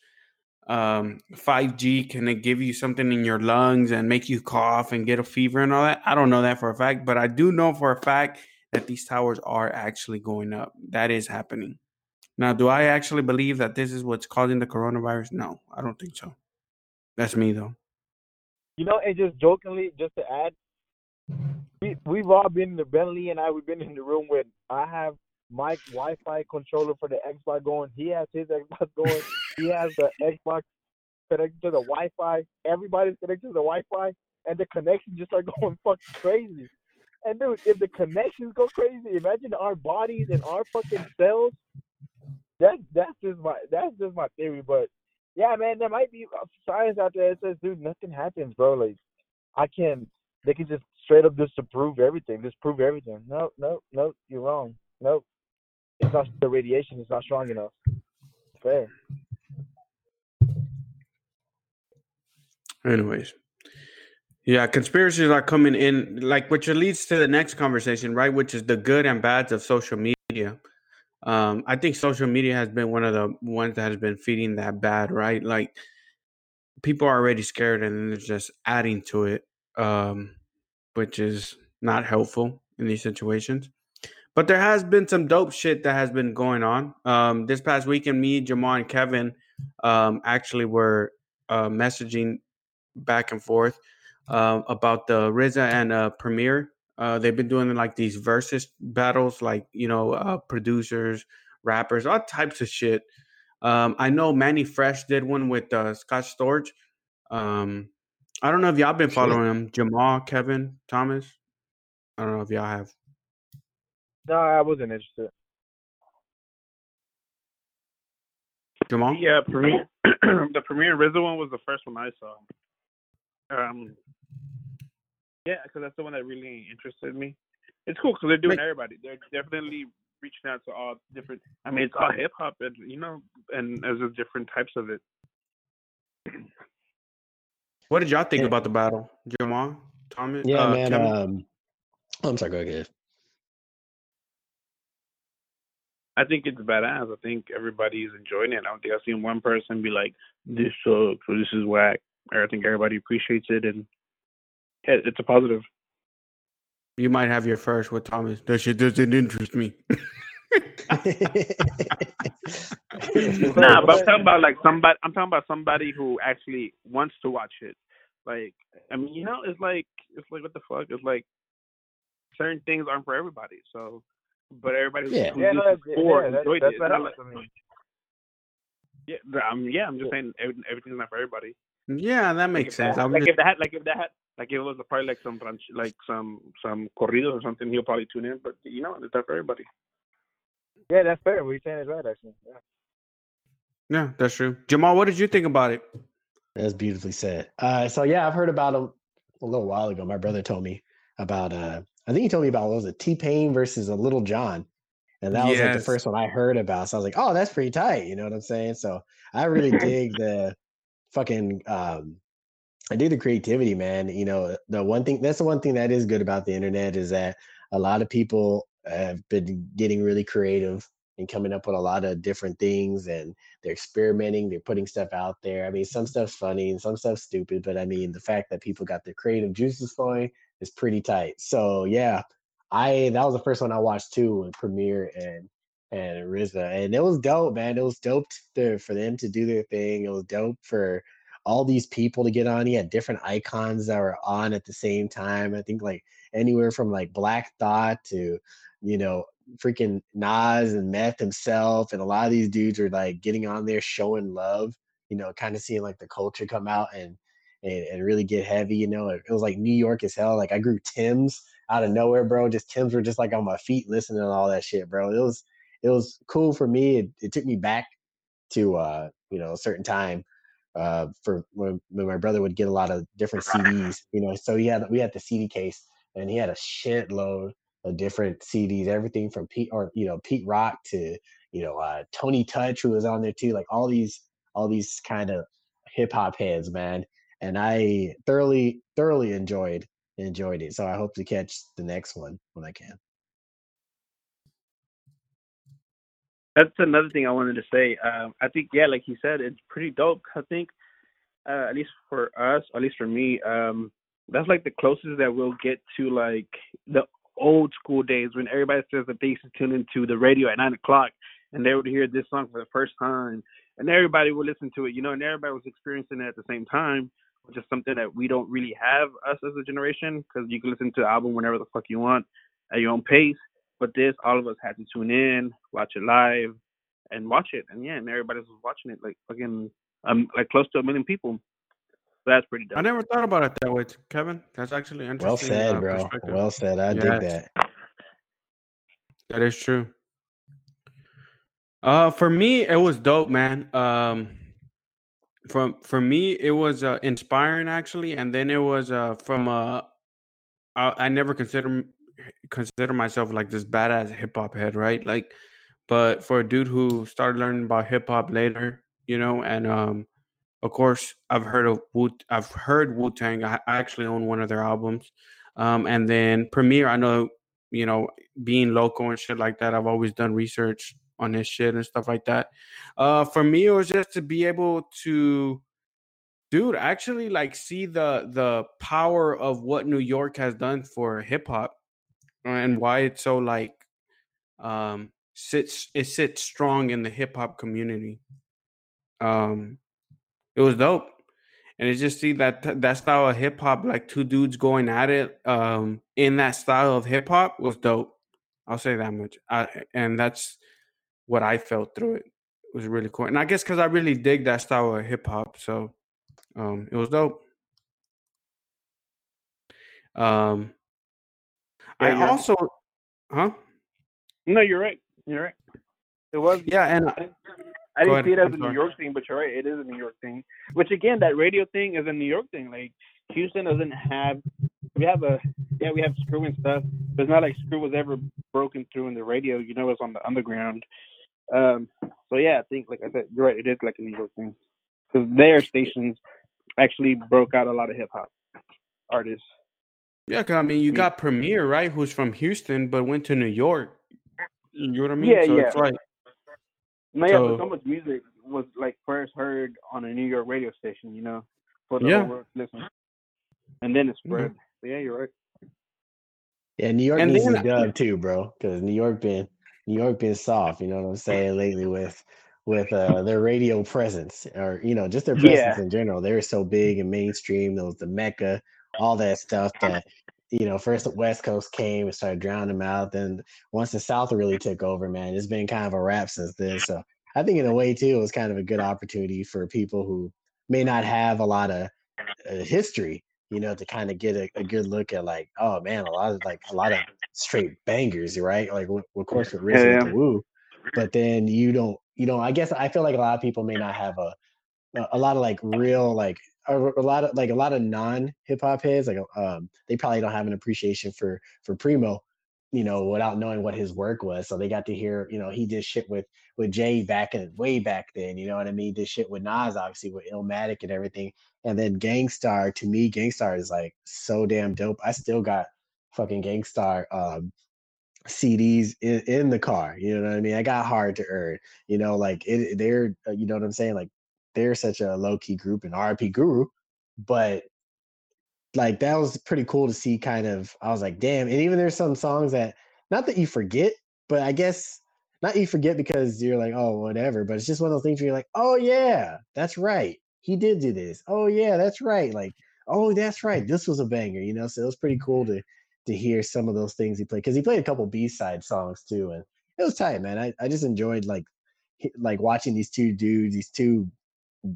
um 5G can it give you something in your lungs and make you cough and get a fever and all that? I don't know that for a fact, but I do know for a fact that these towers are actually going up. That is happening. Now, do I actually believe that this is what's causing the coronavirus? No, I don't think so. That's me though. You know, and just jokingly, just to add, we we've all been in the Bentley and I we've been in the room where I have my Wi-Fi controller for the Xbox going. He has his Xbox going. he has the Xbox connected to the Wi-Fi. Everybody's connected to the Wi-Fi, and the connections just are going fucking crazy. And dude, if the connections go crazy, imagine our bodies and our fucking cells. That's that's just my that's just my theory. But yeah, man, there might be science out there that says, dude, nothing happens, bro. Like I can, they can just straight up disprove everything, disprove everything. No, no, no, you're wrong. Nope. It's not the radiation It's not strong enough. Fair. Anyways. Yeah, conspiracies are coming in, like which leads to the next conversation, right? Which is the good and bads of social media. Um, I think social media has been one of the ones that has been feeding that bad, right? Like people are already scared and they're just adding to it, um, which is not helpful in these situations. But there has been some dope shit that has been going on. Um, this past weekend, me, Jamal, and Kevin um, actually were uh, messaging back and forth uh, about the RZA and uh, Premier. Uh, they've been doing like these versus battles, like you know, uh, producers, rappers, all types of shit. Um, I know Mannie Fresh did one with uh, Scott Storch. Um, I don't know if y'all been following him, Jamal, Kevin, Thomas. I don't know if y'all have. No, I wasn't interested. Jamal? Yeah, Premier. the Premier RZA one was the first one I saw. Um, yeah, because that's the one that really interested me. It's cool because they're doing Wait. everybody. They're definitely reaching out to all different. I mean, it's all hip hop, and you know, and there's just different types of it. What did y'all think Yeah. about the battle, Jamal, Thomas? Yeah, uh, man. Kevin? Um, I'm sorry. Go ahead. I think it's badass. I think everybody's enjoying it. I don't think I've seen one person be like, "This sucks" or "This is whack." Or I think everybody appreciates it, and yeah, it's a positive. you might have your first with Thomas. That shit doesn't interest me. Nah, but I'm talking about like somebody. I'm talking about somebody who actually wants to watch it. Like, I mean, you know, it's like it's like what the fuck? It's like certain things aren't for everybody. So, but everybody who, Yeah. who Yeah, this no, is that's, for yeah, that's, enjoyed that's it. It's what not happens like- to me. yeah, I'm yeah. I'm just saying every, everything's not for everybody. Yeah, that makes if they sense. had- I'm like just, if they had, like if they had, like if it was a probably like some ranch, like some some corridos or something, he'll probably tune in. But you know, it's not for everybody. Yeah, that's fair. What you're saying is right, actually. Yeah. yeah, that's true. Jamal, what did you think about it? That's beautifully said. Uh, so yeah, I've heard about him a little while ago. My brother told me about. Uh, I think he told me about what was it T Pain versus a Lil Jon, and that was like the first one I heard about. So I was like, oh, that's pretty tight. You know what I'm saying? So I really dig the fucking. Um, I do the creativity, man. You know, the one thing that's the one thing that is good about the internet is that a lot of people have been getting really creative and coming up with a lot of different things and they're experimenting they're putting stuff out there i mean some stuff's funny and some stuff's stupid but i mean the fact that people got their creative juices flowing is pretty tight so yeah i that was the first one i watched too with Premier and and RZA. and it was dope man it was dope to, for them to do their thing it was dope for all these people to get on he had different icons that were on at the same time i think like anywhere from like black thought to you know freaking Nas and Meth himself, and a lot of these dudes are like getting on there showing love, you know, kind of seeing like the culture come out and and, and really get heavy, you know. It, it was like New York as hell. Like I grew Timbs out of nowhere, bro. Just Timbs were just like on my feet listening to all that shit, bro. It was it was cool for me. It, it took me back to uh, you know, a certain time uh, for when, when my brother would get a lot of different CDs, you know. So he had we had the CD case, and he had a shitload of different CDs, everything from Pete or you know Pete Rock to you know uh, Tony Touch, who was on there too, like all these all these kind of hip hop heads, man. And I thoroughly thoroughly enjoyed enjoyed it. So I hope to catch the next one when I can. That's another thing I wanted to say. Um, I think, yeah, like he said, it's pretty dope. I think, uh, at least for us, at least for me, um, that's like the closest that we'll get to like the old school days when everybody says that they used to tune into the radio at nine o'clock and they would hear this song for the first time and everybody would listen to it, you know, and everybody was experiencing it at the same time, which is something that we don't really have us as a generation because you can listen to the album whenever the fuck you want at your own pace. But this, all of us had to tune in, watch it live, and watch it. And yeah, and everybody was watching it like fucking um like close to a million people. So that's pretty dope. I never thought about it that way, Kevin. That's actually interesting. Well said, uh, bro. Well said. I dig Yes. that. That is true. Uh, for me, it was dope, man. Um, from for me, it was uh, inspiring actually, and then it was uh from uh, I, I never consider m- consider myself like this badass hip hop head, right? Like, but for a dude who started learning about hip hop later, you know, and um, of course, I've heard of Wu. I've heard Wu Tang. I, I actually own one of their albums. Um, and then Premier, I know, you know, being local and shit like that. I've always done research on this shit and stuff like that. Uh, for me, it was just to be able to, dude, actually like see the the power of what New York has done for hip hop and why it's so like um sits it sits strong in the hip hop community. Um, it was dope, and it's just see that that style of hip hop, like two dudes going at it, um, in that style of hip hop was dope. I'll say that much. I, and that's what I felt through it. It was really cool, and I guess because I really dig that style of hip hop, so um, it was dope. Um, I also, huh? No, you're right. You're right. It was. Yeah, and I- I didn't see it as I'm a New. York thing, but you're right. It is a New York thing. Which again, that radio thing is a New York thing. Like Houston doesn't have. We have a yeah, we have Screw and stuff, but it's not like Screw was ever broken through in the radio. You know, it's on the underground. Um. So yeah, I think like I said, you're right. It is like a New York thing because their stations actually broke out a lot of hip hop artists. Yeah, 'cause I mean, you got Premier, right? Who's from Houston but went to New York. You know what I mean? Yeah, so yeah. it's like No, yeah, So- but so much music was like first heard on a New York radio station, you know, for the Yeah. whole world to listen, and then it Mhm. spread. So, yeah, you're right. Yeah, New York And needs then- a dub too, bro. Because New York been New York been soft. You know what I'm saying lately with with uh, their radio presence, or you know just their presence Yeah. in general. They're so big and mainstream. Those the Mecca, all that stuff that you know. First the West Coast came and started drowning them out. Then once the South really took over, man, it's been kind of a wrap since then. So I think in a way too, it was kind of a good opportunity for people who may not have a lot of uh, history you know, to kind of get a, a good look at like, oh man, a lot of like a lot of straight bangers, right? Like, w- of course, with RZA Yeah, with Wu, but then you don't, you know, I guess I feel like a lot of people may not have a- a lot of like real like a, a lot of like a lot of non hip hop heads, like um, they probably don't have an appreciation for for Primo, you know, without knowing what his work was. So they got to hear, you know, he did shit with with Jay back in way back then, you know what I mean? Did shit with Nas, obviously with Illmatic and everything. And then Gang Starr, to me, Gang Starr is like so damn dope. I still got fucking Gang Starr um, CDs in, in the car. You know what I mean? I got hard to earn. You know, like it, they're, uh, you know what I'm saying? Like they're such a low key group and RP Guru, but like that was pretty cool to see. Kind of, I was like, damn. And even there's some songs that, not that you forget, but I guess not you forget because you're like, oh, whatever. But it's just one of those things where you're like, oh yeah, that's right. He did do this. Oh yeah, that's right. Like, oh, that's right. This was a banger, you know. So it was pretty cool to to hear some of those things he played because he played a couple B side songs too, and it was tight, man. I, I just enjoyed like like watching these two dudes, these two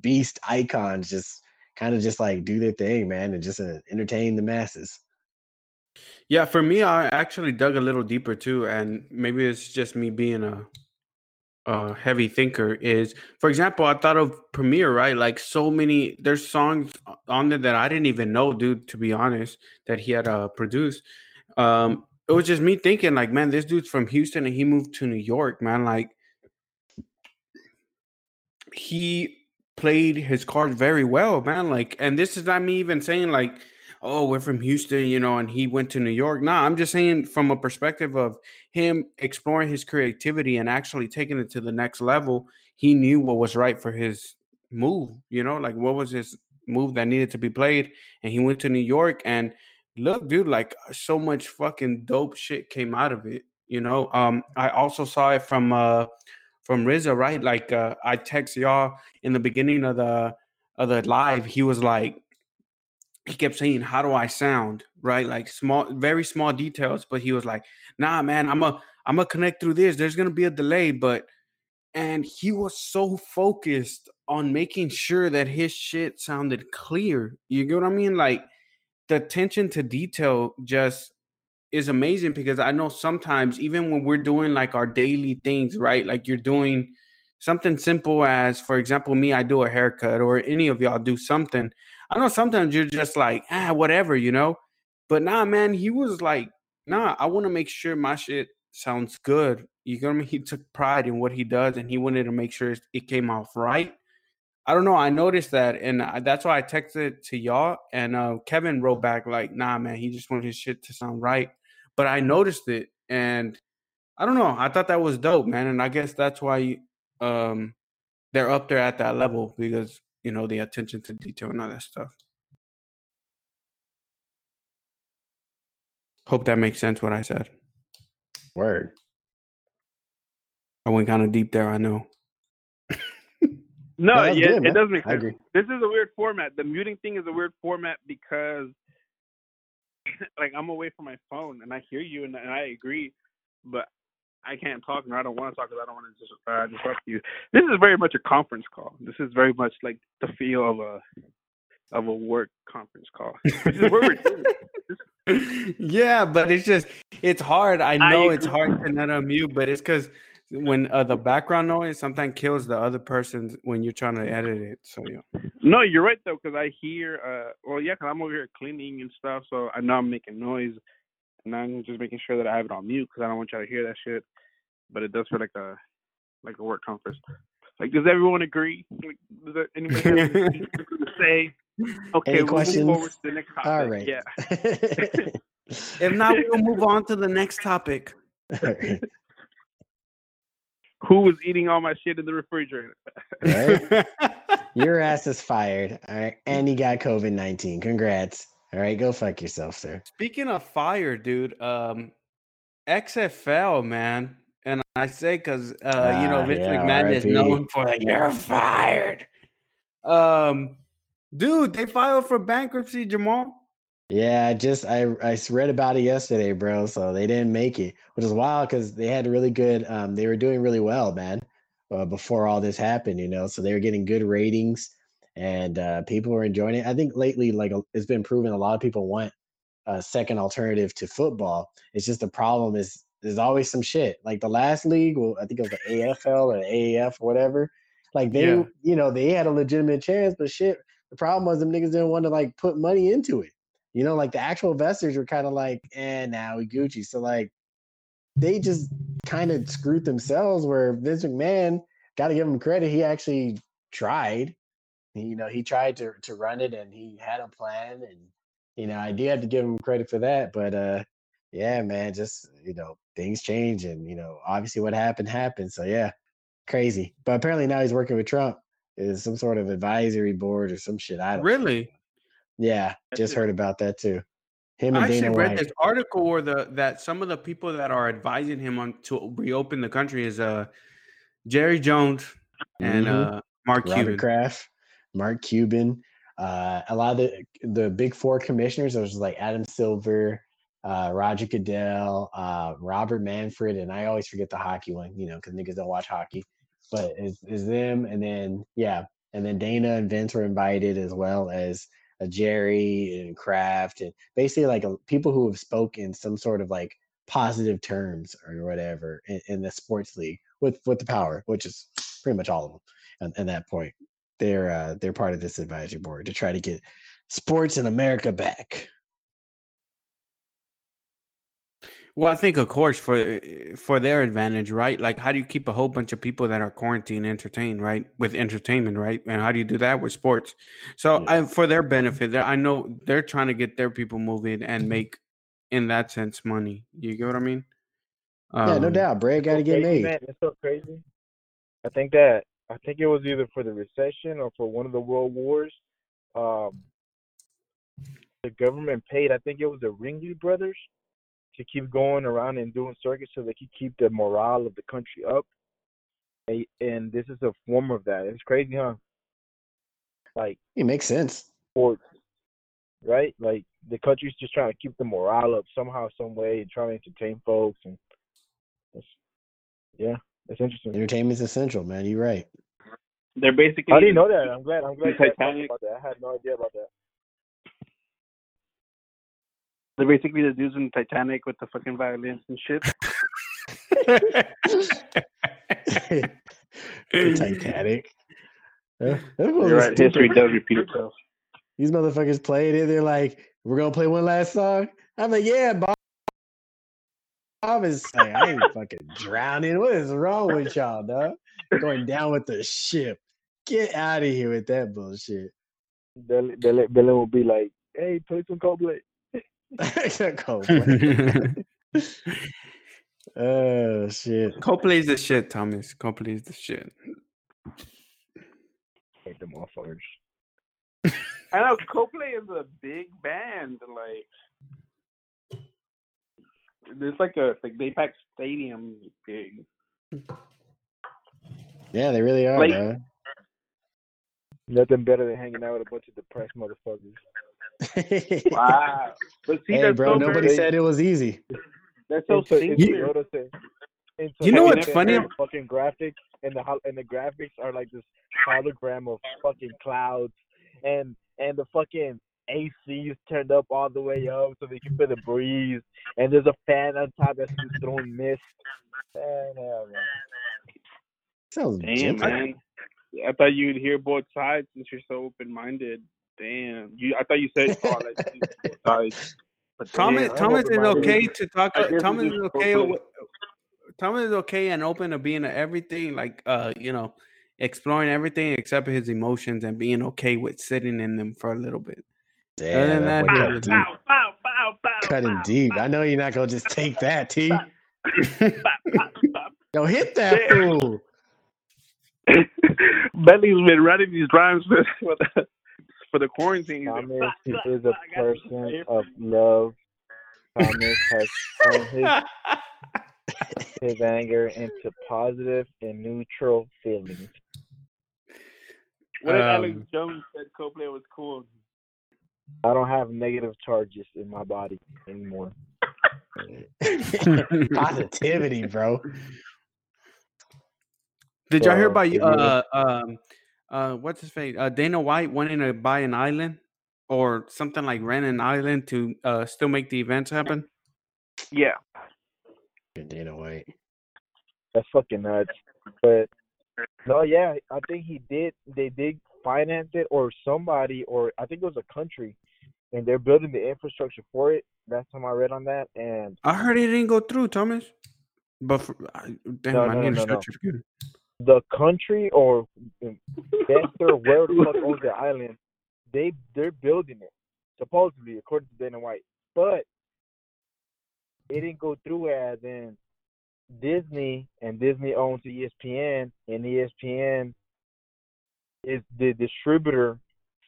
beast icons, just kind of just like do their thing, man, and just uh, entertain the masses. Yeah, for me, I actually dug a little deeper too, and maybe it's just me being a uh, heavy thinker is, for example, I thought of Premier, right? Like so many, there's songs on there that I didn't even know, dude. To be honest, that he had uh, produced. Um, it was just me thinking, like, man, this dude's from Houston and he moved to New York, man. Like, he played his cards very well, man. Like, and this is not me even saying like oh, we're from Houston, you know, and he went to New York. Nah, I'm just saying from a perspective of him exploring his creativity and actually taking it to the next level. He knew what was right for his move, you know, like what was his move that needed to be played. And he went to New York and look, dude, like so much fucking dope shit came out of it. You know, um, I also saw it from uh from RZA, right? Like uh I text y'all in the beginning of the of the live, he was like, he kept saying, "How do I sound?" Right, like small, very small details. But he was like, "Nah, man, I'm a, I'm gonna connect through this. There's gonna be a delay, but." And he was so focused on making sure that his shit sounded clear. You get what I mean? Like the attention to detail just is amazing because I know sometimes even when we're doing like our daily things, right? Like you're doing something simple as, for example, me, I do a haircut, or any of y'all do something I know sometimes you're just like, ah, whatever, you know. But nah, man, he was like, nah, I want to make sure my shit sounds good. You know what I mean? He took pride in what he does, and he wanted to make sure it came off right. I don't know. I noticed that, and that's why I texted to y'all. And uh, Kevin wrote back like, "Nah, man, he just wanted his shit to sound right." But I noticed it, and I don't know. I thought that was dope, man. And I guess that's why um, they're up there at that level because you know, the attention to detail and all that stuff. Hope that makes sense what I said. Word. I went kind of deep there, I know. No, yeah, good, it does make sense. This is a weird format. The muting thing is a weird format because like I'm away from my phone and I hear you and, and I agree, but I can't talk and I don't want to talk because I don't want to just uh, disrupt you. This is very much a conference call. This is very much like the feel of a of a work conference call. yeah, but it's just it's hard. I know I it's hard to not unmute, but it's because when uh, the background noise sometimes kills the other person when you're trying to edit it. So yeah. No, you're right though, because I hear. uh Well, yeah, because I'm over here cleaning and stuff, so I know I'm making noise and I'm just making sure that I have it on mute because I don't want y'all to hear that shit. But it does feel like a like a work conference. Like, does everyone agree? Like, does there, anybody have anything to say? Okay, Any we'll questions? move forward to the next topic. All right. Yeah. if not, we'll move on to the next topic. Who was eating all my shit in the refrigerator? right? Your ass is fired. All right. And you got COVID 19. Congrats. All right, go fuck yourself, sir. Speaking of fire, dude, um, XFL, man, and I say because uh, you know ah, Vince yeah, McMahon is known for like you're fired. Um, dude, they filed for bankruptcy, Jamal. Yeah, I just I I read about it yesterday, bro. So they didn't make it, which is wild because they had really good. Um, they were doing really well, man, uh, before all this happened. You know, so they were getting good ratings and uh, people were enjoying it. I think lately, like it's been proven, a lot of people want a second alternative to football. It's just the problem is there's always some shit. Like the last league, well, I think it was the AFL or the AAF or whatever. Like they, yeah. you know, they had a legitimate chance, but shit, the problem was them niggas didn't want to like put money into it. You know, like the actual investors were kind of like, eh, now we Gucci. So like they just kind of screwed themselves. Where Vince McMahon, got to give him credit, he actually tried you know, he tried to to run it and he had a plan and you know, I do have to give him credit for that. But uh yeah, man, just you know, things change and you know, obviously what happened happened. So yeah, crazy. But apparently now he's working with Trump. Is some sort of advisory board or some shit. I don't really. Know. Yeah, just heard about that too. Him and I Dana actually read White. this article where the that some of the people that are advising him on to reopen the country is uh Jerry Jones and mm-hmm. uh Mark Robert Cuban. Kraft. Mark Cuban. Uh, a lot of the the big four commissioners, it was like Adam Silver, uh, Roger Goodell, uh, Robert Manfred, and I always forget the hockey one, you know, because niggas don't watch hockey. But is is them, and then yeah, and then Dana and Vince were invited as well as a Jerry and Kraft, and basically like a, people who have spoken some sort of like positive terms or whatever in, in the sports league, with with the power, which is pretty much all of them. And at that point, they're uh, they're part of this advisory board to try to get sports in America back. Well, I think, of course, for for their advantage, right? Like, how do you keep a whole bunch of people that are quarantined entertained, right? With entertainment, right? And how do you do that with sports? So, Yeah. I, for their benefit, I know they're trying to get their people moving and make, in that sense, money. You get what I mean? yeah, no Um, doubt. Bread got to so get crazy, made. Man, it's so crazy. I think that I think it was either for the recession or for one of the world wars. Um, the government paid. I think it was the Ringling Brothers to keep going around and doing circuits so they can keep the morale of the country up. A- And this is a form of that. It's crazy, huh? Like It makes sense. sports, right? Like the country's just trying to keep the morale up somehow, some way, and trying to entertain folks. And it's, yeah, it's interesting. Entertainment's essential, man. You're right. They're basically. How do you know that? I'm glad. I'm glad you guys talked Titanic. about that. I had no idea about that. They're basically the dudes in Titanic with the fucking violins and shit. Titanic. Yeah, that right. History does repeat itself. These motherfuckers played it. They're like, "We're gonna play one last song." I'm like, "Yeah, Bob." Bob is like, "I ain't fucking drowning. What is wrong with y'all, dog? Going down with the ship. Get out of here with that bullshit." Dylan, Dylan, Dylan will be like, "Hey, play some Coldplay." Coldplay. oh shit! Coldplay is the shit, Thomas. Coldplay is the shit. Like the motherfuckers. I know Coldplay is a big band. Like, it's like a like they pack stadium big. Yeah, they really are, Like- dog. Nothing better than hanging out with a bunch of depressed motherfuckers. Wow. But see, hey, that's bro, so nobody crazy. said it was easy. That's so Into- into sincere. Yoda thing. Into You know what's funny? the Fucking graphics and the and the graphics are like this hologram of fucking clouds and and the fucking AC is turned up all the way up so they can feel the breeze and there's a fan on top that's just throwing mist. Man, hell, man. Sounds Damn, gentle. man. I thought you'd hear both sides since you're so open minded. Damn. You I thought you said oh like both sides. But Thomas, damn, Thomas is okay to talk. I Thomas is okay. Coldplay. with- Thomas is okay and open to being everything, like uh, you know, exploring everything except his emotions and being okay with sitting in them for a little bit. Damn, Other than that that, boy yeah, cut it's deep. Bow, bow, bow, bow, Cutting bow, deep. bow, I know you're not gonna just take that, T. bow, bow, bow. Yo, hit that Damn. fool. Bentley's been running these rhymes for, for the for the quarantine. He's Thomas been, is a person of love. Thomas has turned his, his anger into positive and neutral feelings. What if Alex Um, Jones said Coldplay was cool? I don't have negative charges in my body anymore. Positivity, bro. Did y'all hear about you uh um uh what's his face? Uh Dana White wanting to buy an island or something like rent an island to uh still make the events happen? Yeah. Dana White. That's fucking nuts. But no, yeah, I think he did. They did finance it, or somebody, or I think it was a country, and they're building the infrastructure for it. That's time I read on that, and I heard it didn't go through, Thomas. But for, I, damn, No, I no, need no, to no. stretch it again. The country or investor, where the fuck owns the island, they they're building it supposedly, according to Dana White, but it didn't go through as in Disney, and Disney owns ESPN, and ESPN is the distributor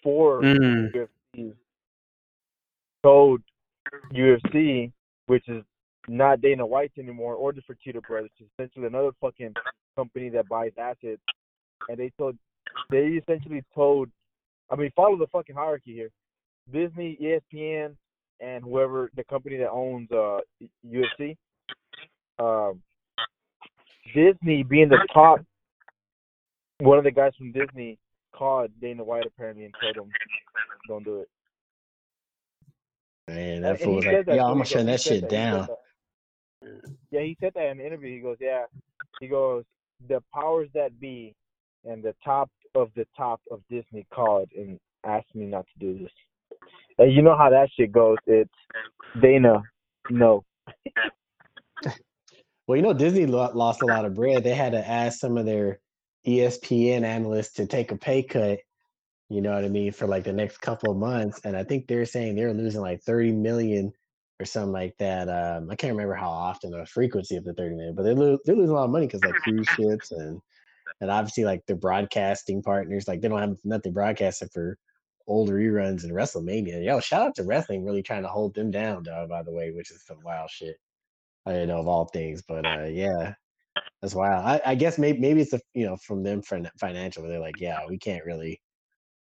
for Mm. UFC. Told UFC, which is not Dana White's anymore, or the Fertitta Brothers, it's essentially another fucking company that buys assets, and they told they essentially told, I mean, follow the fucking hierarchy here. Disney, ESPN, and whoever the company that owns uh UFC. Um, Disney being the top, one of the guys from Disney called Dana White apparently and told him, "Don't do it." Man, that fool was like, yo. I'm gonna shut that shit that. He said down. that. Yeah, he said that in the interview. He goes, "Yeah." He goes, the powers that be and the top of the top of Disney called and asked me not to do this. And you know how that shit goes. It's Dana, no. Well, you know, Disney lost a lot of bread. They had to ask some of their ESPN analysts to take a pay cut. You know what I mean for like the next couple of months, and I think they're saying they're losing like thirty million or something like that. Um, I can't remember how often or frequency of the 30 minute, but they lo- they're losing a lot of money because like cruise ships and and obviously like the broadcasting partners, like they don't have nothing broadcasting for old reruns and WrestleMania. Yo, shout out to wrestling really trying to hold them down, dog. By the way, which is some wild shit. I didn't know of all things, but uh, yeah, that's wild. I, I guess maybe maybe it's a you know from them for financial. They're like, yeah, we can't really,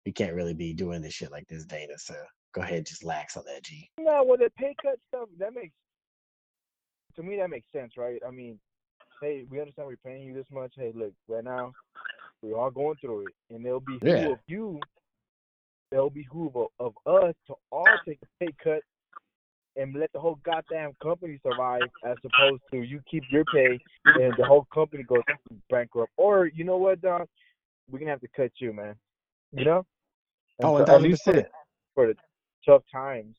we can't really be doing this shit like this, Dana. So go ahead, just lax on that, G. No, well the pay cut stuff that makes to me that makes sense, right? I mean, hey, we understand we're paying you this much. Hey, look, right now we're all going through it, and there'll be who Yeah. of you, there'll be who of, of us to all take a pay cut and let the whole goddamn company survive, as opposed to you keep your pay and the whole company goes bankrupt. Or you know what, Don, we're gonna have to cut you, man. You know? And Oh, at thousand percent. for the tough times.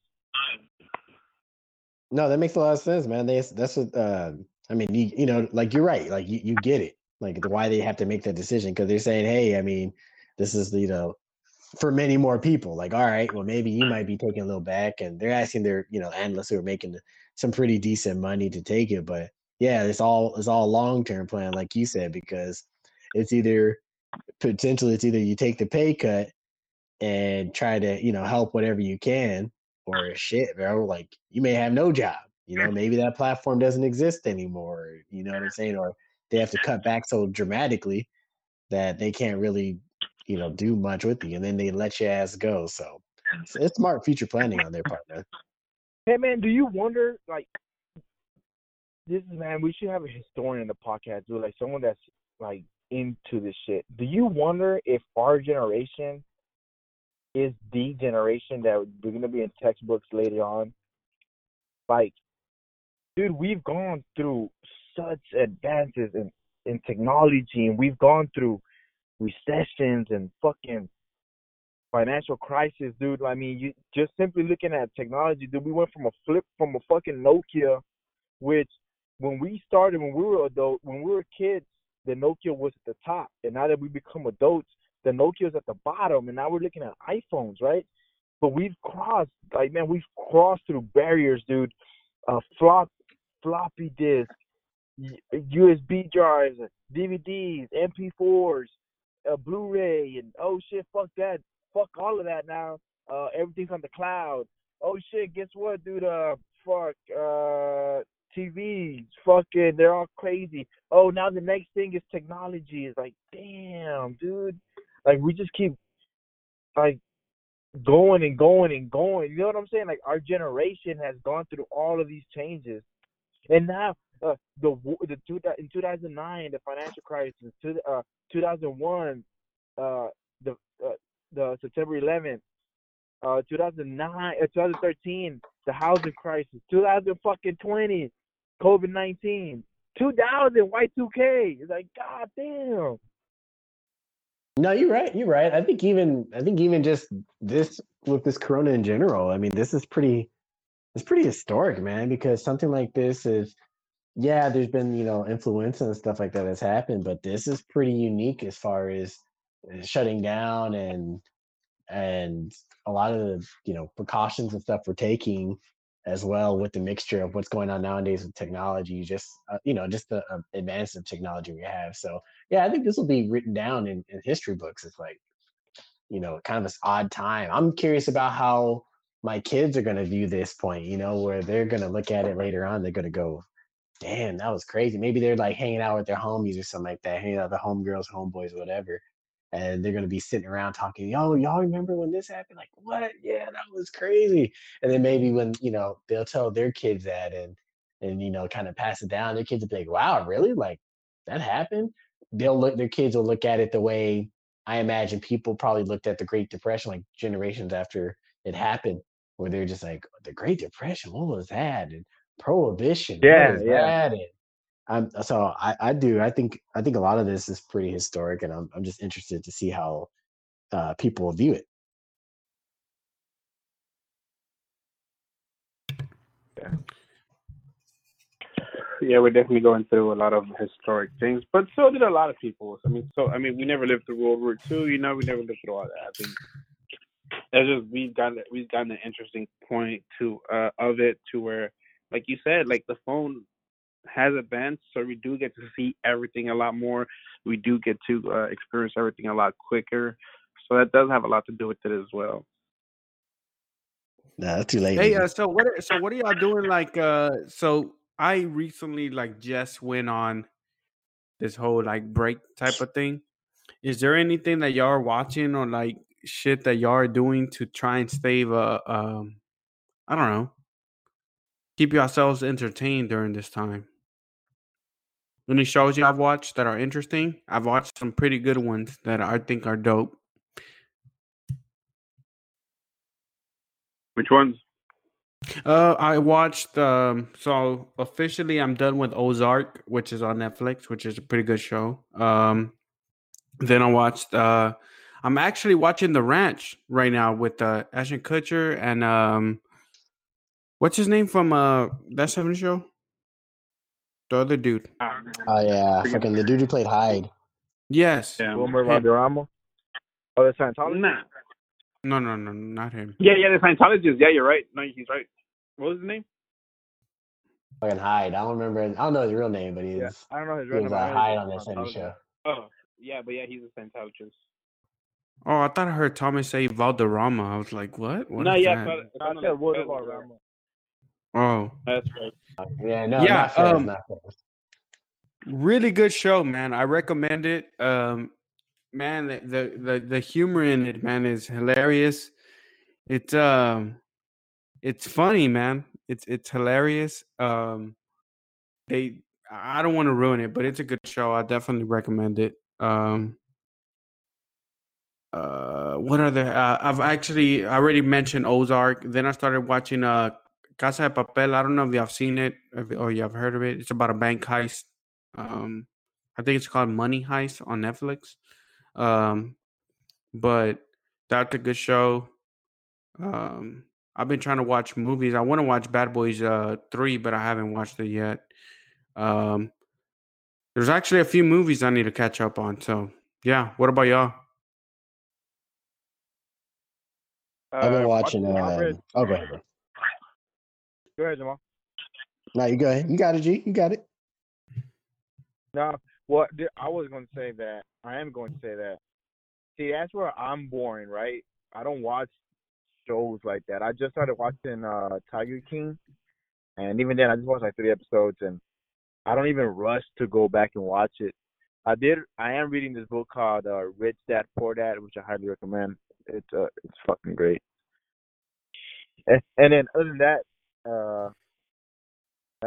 No, that makes a lot of sense, man. They, that's what uh, I mean. You, you know, like you're right. Like you, you get it. Like why they have to make that decision because they're saying, hey, I mean, this is you know, for many more people. Like, all right, well, maybe you might be taking a little back, and they're asking their you know analysts who are making some pretty decent money to take it. But yeah, it's all it's all long term plan, like you said, because it's either potentially it's either you take the pay cut and try to you know help whatever you can or shit bro like you may have no job you know maybe that platform doesn't exist anymore you know what i'm saying or they have to cut back so dramatically that they can't really you know do much with you and then they let your ass go so it's, it's smart future planning on their part man. Hey man, do you wonder like this is man, we should have a historian in the podcast, dude, like someone that's like into this shit. Do you wonder if our generation is the generation that we're gonna be in textbooks later on? Like, dude, we've gone through such advances in, in technology and we've gone through recessions and fucking financial crisis, dude. I mean, you just simply looking at technology, dude. We went from a flip from a fucking Nokia, which when we started, when we were adult, when we were kids, the Nokia was at the top, and now that we become adults, the Nokia's at the bottom, and now we're looking at iPhones, right? But we've crossed, like man, we've crossed through barriers, dude. Uh, flop, floppy disk, USB drives, DVDs, MP4s, uh, Blu-ray, and oh shit, fuck that, fuck all of that now. Uh, everything's on the cloud. Oh shit, guess what, dude? Uh, fuck, uh, TVs, fucking, they're all crazy. Oh, now the next thing is technology. It's like, damn, dude. Like we just keep like going and going and going. You know what I'm saying? Like our generation has gone through all of these changes, and now uh, the the two, in 2009 the financial crisis, uh, 2001 uh, the uh, the September 11th, uh, 2009 uh, 2013 the housing crisis, 2020 COVID 19, 2000 Y2K. It's like god damn. No you're right you're right i think even i think even just this with this corona in general i mean this is pretty it's pretty historic man because something like this is yeah, there's been, you know, influenza and stuff like that has happened, but this is pretty unique as far as uh, shutting down and and a lot of the, you know, precautions and stuff we're taking as well with the mixture of what's going on nowadays with technology, just uh, you know, just the uh, of technology we have. So yeah, I think this will be written down in, in history books. It's like, you know, kind of this odd time. I'm curious about how my kids are going to view this point, you know, where they're going to look at it later on. They're going to go, damn, that was crazy. Maybe they're like hanging out with their homies or something like that, hanging out the homegirls, homeboys, whatever. And they're gonna be sitting around talking, yo, y'all remember when this happened? Like, what? Yeah, that was crazy. And then maybe when, you know, they'll tell their kids that and and you know, kind of pass it down, their kids will be like, Wow, really? Like that happened? They'll look their kids will look at it the way I imagine people probably looked at the Great Depression like generations after it happened, where they're just like, the Great Depression, what was that? And prohibition, Yeah, yeah. And I'm so I, I do. I think I think a lot of this is pretty historic, and I'm I'm just interested to see how uh, people view it. Yeah, we're definitely going through a lot of historic things, but so did a lot of people. I mean, so I mean, we never lived through World War II. You know, we never lived through all that. I think it's just we've gotten we've gotten an interesting point to uh, of it to where, like you said, like the phone has advanced, so we do get to see everything a lot more. We do get to uh, experience everything a lot quicker. So that does have a lot to do with it as well. Nah, that's too late. Hey, uh, so what? are- So what are y'all doing? Like, uh, so I recently like just went on this whole like break type of thing. Is there anything that y'all are watching or like shit that y'all are doing to try and save uh um I don't know keep yourselves entertained during this time? Any shows y'all have watched that are interesting? I've watched some pretty good ones that I think are dope. Which ones? Uh, I watched. Um, so officially, I'm done with Ozark, which is on Netflix, which is a pretty good show. Um, then I watched. Uh, I'm actually watching The Ranch right now with uh, Ashton Kutcher and um, what's his name from uh that seven show? The other dude. Oh yeah, fucking the dude who played Hyde. Yes. Yeah. Wilmer him. Valderrama. Oh, the Scientologist. Nah. No, no, no, not him. Yeah, yeah, the Scientologist. Yeah, you're right. No, he's right. What was his name? Fucking Hyde. I don't remember. I don't know his real name, but he's Yeah, I don't know his he real was name. a I know Hyde he's on this that same Scientologist. show. Oh, yeah, but yeah, he's a Scientologist. Oh, I thought I heard Thomas say Valderrama. I was like, what? What no, is yeah, that? so- I so- said Wilmer Valderrama. Oh. That's right. Yeah, no, Yeah, not Fez, um, not Fez. really good show man i recommend it um man the, the the humor in it man is hilarious. It's um it's funny man. It's it's hilarious. Um they i don't want to ruin it but it's a good show. I definitely recommend it. Um uh what other uh, i've actually already mentioned ozark. Then i started watching uh casa de papel. I don't know if y'all seen it or you've heard of it. It's about a bank heist. Um i think it's called money heist on netflix um but that's a good show um i've been trying to watch movies i want to watch bad boys uh 3 but i haven't watched it yet um there's actually a few movies i need to catch up on so yeah what about y'all I've been Uh, watching. I Uh, read- oh, go ahead. Go ahead, Jamal. No, you go ahead. You got it, G. You got it. No, well, I was going to say that. I am going to say that. See, that's where I'm boring, right? I don't watch shows like that. I just started watching uh Tiger King, and even then, I just watched like three episodes, and I don't even rush to go back and watch it. I did. I am reading this book called uh, Rich Dad Poor Dad, which I highly recommend. It's uh, it's fucking great. And, and then other than that, uh,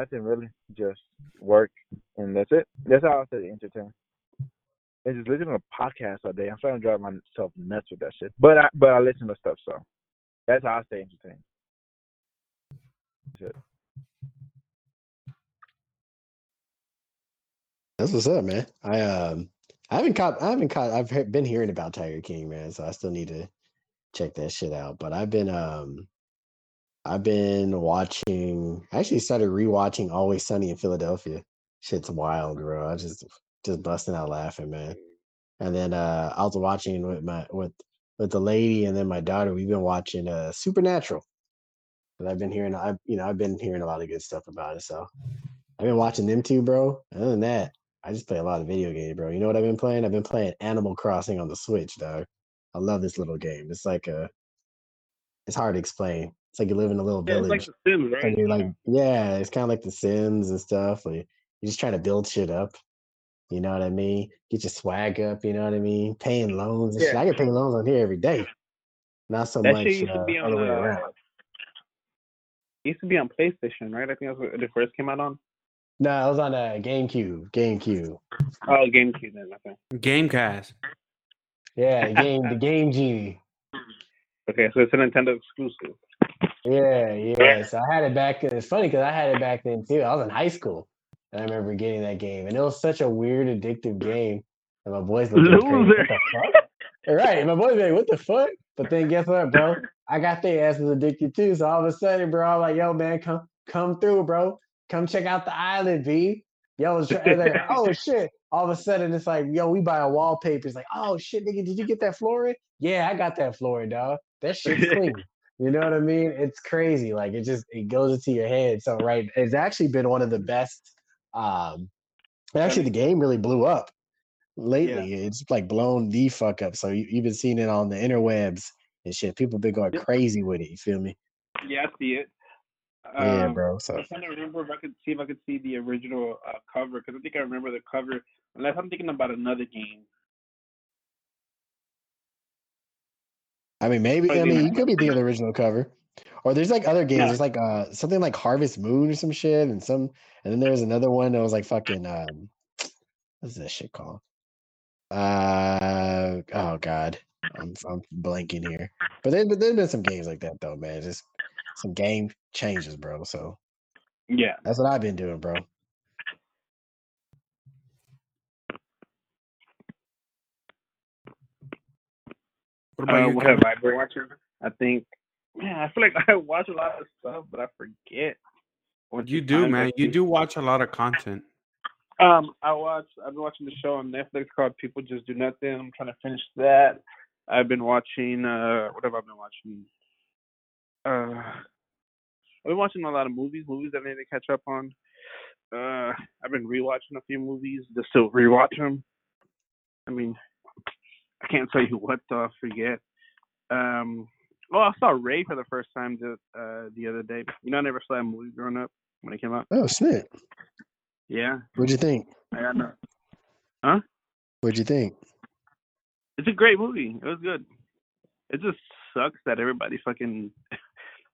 nothing really. Just work, and that's it. That's how I stay entertained. And just listening to podcasts all day. I'm starting to drive myself nuts with that shit. But I but I listen to stuff, so that's how I stay entertained. That's. That's what's up, man. I um, I haven't caught. I haven't caught. I've been hearing about Tiger King, man. So I still need to check that shit out. But I've been um, I've been watching. I actually started rewatching Always Sunny in Philadelphia. Shit's wild, bro. I just just busting out laughing, man. And then uh, I was watching with my with with the lady and then my daughter. We've been watching uh Supernatural. And I've been hearing. I you know I've been hearing a lot of good stuff about it. So I've been watching them too, bro. Other than that, I just play a lot of video games, bro. You know what I've been playing? I've been playing Animal Crossing on the Switch, dog. I love this little game. It's like a, it's hard to explain. It's like you live in a little Yeah, it's village. like The Sims, right? and you're like, yeah, it's kind of like The Sims and stuff. Like you're just trying to build shit up. You know what I mean? Get your swag up. You know what I mean? Paying loans and shit. I get paying loans on here every day. Not so that much shit used to uh, be on other way uh, around. used to be on PlayStation, right? I think that's what it first came out on. No, I was on uh, GameCube. GameCube. Oh, GameCube then. Okay. gamecast Yeah, the game. the Game Genie. Okay, so it's a Nintendo exclusive. Yeah, yeah. So I had it back. It's funny because I had it back then too. I was in high school. And I remember getting that game, and it was such a weird, addictive game. And my boys looked at me crazy. What the fuck? right. And my boys like, what the fuck? But then guess what, bro? I got their asses addicted too. So all of a sudden, bro, I'm like, yo, man, come come through, bro. Come check out the island, B. Yo, like, oh shit. All of a sudden, it's like, yo, we buy a wallpaper. It's Like, oh shit, nigga, did you get that flooring? Yeah, I got that flooring, dog. That shit's clean. You know what I mean? It's crazy. Like it just it goes into your head. So right, it's actually been one of the best. Um, actually, the game really blew up lately. It's like blown the fuck up. So you, you've been seeing it on the interwebs and shit. People been going Yep. crazy with it. You feel me? Yeah, I see it. yeah, Um, bro. So I'm trying to remember if I could see if I could see the original uh, cover because I think I remember the cover. Unless I'm thinking about another game. I mean, maybe I mean you could be thinking of the original cover. Or there's like other games. Yeah. There's like uh something like Harvest Moon or some shit, and some and then there's another one that was like fucking um what's that shit called? Uh oh god. I'm I'm blanking here. But there, but there's been some games like that though, man. Just some game changes, bro. So Yeah. that's what I've been doing, bro. What about Uh, you, what have I been watching? I think. Man, I feel like I watch a lot of stuff, but I forget. what You do, man. You do watch a lot of content. Um, I watch. I've been watching the show on Netflix called People Just Do Nothing. I'm trying to finish that. I've been watching. Uh, what have I been watching? Uh, I've been watching a lot of movies. Movies that I need to catch up on. Uh, I've been rewatching a few movies just to rewatch them. I mean, I can't tell you what though. I forget. Um, oh, I saw Ray for the first time the uh the other day. You know, I never saw that movie growing up when it came out. Oh snap. Yeah, What'd you think? I got no. Huh? What'd you think? It's a great movie. It was good. It just sucks that everybody fucking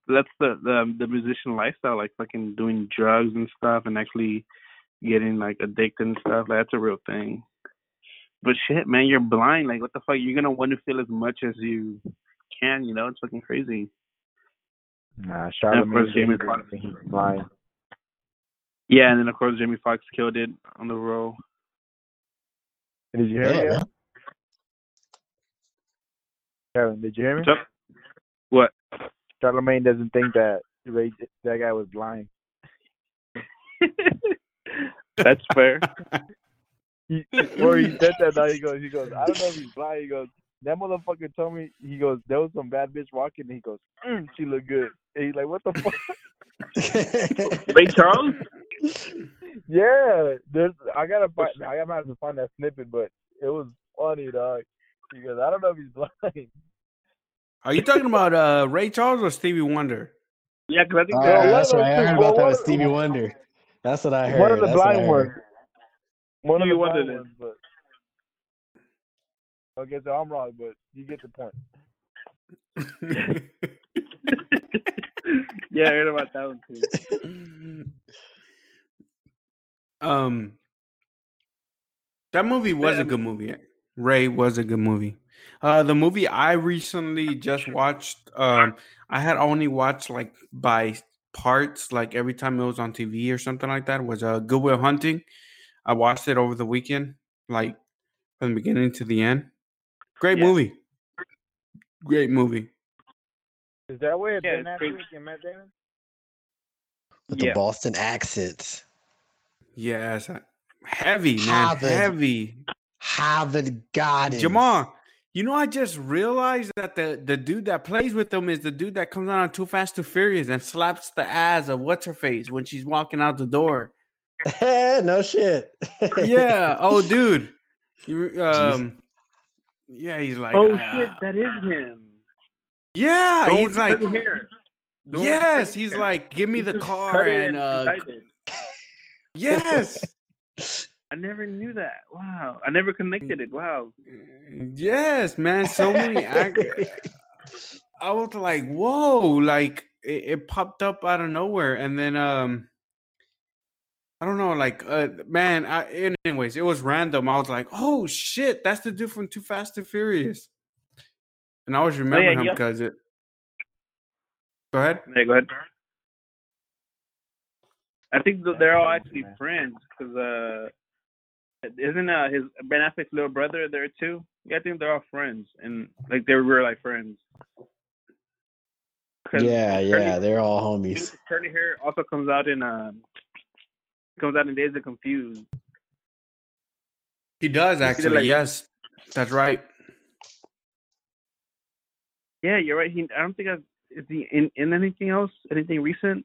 that's the the the musician lifestyle, like fucking doing drugs and stuff, and actually getting like addicted and stuff. Like, that's a real thing. But shit, man, you're blind. Like, what the fuck? You're gonna want to feel as much as you can. You know, it's fucking crazy. Nah, of Charlamagne Jamie Jamie blind. Yeah, and then of course Jamie Foxx killed it on the role. Did you hear Yeah, me? man. Kevin, did you hear me? What's up? What? Charlamagne doesn't think that Ray, that guy was blind. That's fair. He, or he said that now he goes, he goes, I don't know if he's blind. He goes, that motherfucker told me, he goes, there was some bad bitch walking, and he goes, mm, she looked good. And he's like, what the fuck? Ray Charles? yeah, there's, I gotta find, I gotta have to find that snippet, but it was funny, dog. He goes, I don't know if he's blind. Are you talking about uh, Ray Charles or Stevie Wonder? Yeah, because I think Oh, that's of right. I heard about that one with Stevie Wonder. That's what I heard. One of the That's blind heard. ones. One of the Wonder blind then. ones, but okay, so I'm wrong, but you get the point. yeah, I heard about that one too. um, that movie was Yeah. a good movie. Ray was a good movie. Uh, the movie I recently just watched, um, I had only watched like by parts, like every time it was on TV or something like that. Was uh, Good Will Hunting. I watched it over the weekend, like from the beginning to the end. Great Yeah. movie. Great movie. Is that where Yeah, Ben it's pretty- Affleck and Matt Damon? With the Boston accents. Yes, I- heavy man, Harvard. heavy. Harvard Gardens. Jamal, you know, I just realized that the the dude that plays with them is the dude that comes out on Too Fast Too Furious and slaps the ass of what's her face when she's walking out the door. no shit. Yeah. Oh, dude. You, um. Yeah, he's like. oh uh, shit, that is him. Yeah, Don't he's like. cut hair. Don't Yes, he's hair. like, give me He the car and uh. Yes. I never knew that. Wow, I never connected it. Wow. Yes, man. So many actors. I was like, whoa, like it, it popped up out of nowhere. And then um I don't know, like uh man, I anyways, it was random. I was like, oh shit, that's the dude from Too Fast and Furious. And I always remember him yeah. because it Go ahead. Hey, go ahead. I think they're all actually friends because uh, isn't uh his Ben Affleck's little brother there too? Yeah, I think they're all friends and like they were like friends. Yeah, Curly- yeah, they're all homies. Curly hair also comes out in um comes out in Dazed and Confused. He does actually. like- yes, that's right. Yeah, you're right. He I don't think I've is he in, in anything else? Anything recent?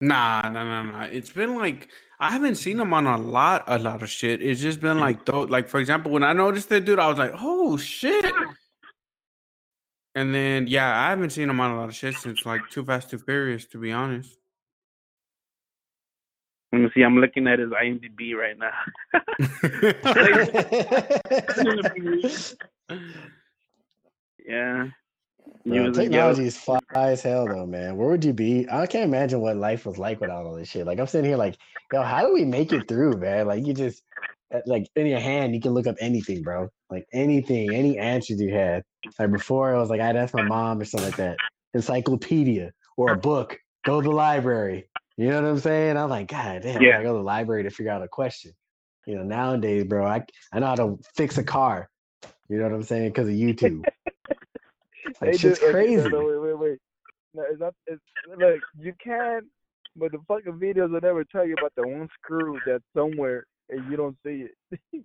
Nah, nah, nah, nah. It's been like I haven't seen him on a lot, a lot of shit. It's just been like, though, like for example, when I noticed that dude, I was like, oh shit. And then yeah, I haven't seen him on a lot of shit since like Too Fast, Too Furious, to be honest. Let me see. I'm looking at his IMDb right now. yeah. Bro, technology is fly as hell though, man. Where would you be? I can't imagine what life was like without all this shit. Like I'm sitting here like, yo, how do we make it through, man? Like you just uh, like in your hand, you can look up anything, bro. Like anything, any answers you had. Like before, I was like I'd ask my mom or something like that. Encyclopedia or a book. Go to the library. You know what I'm saying? I'm like, God damn, I Yeah. gotta go to the library to figure out a question. You know, nowadays, bro, I I know how to fix a car. You know what I'm saying? Because of YouTube. Like shit's okay, crazy. No, no, wait, wait, wait. No, it's not. It's look. You can, but the fucking videos will never tell you about the one screw that's somewhere and you don't see it.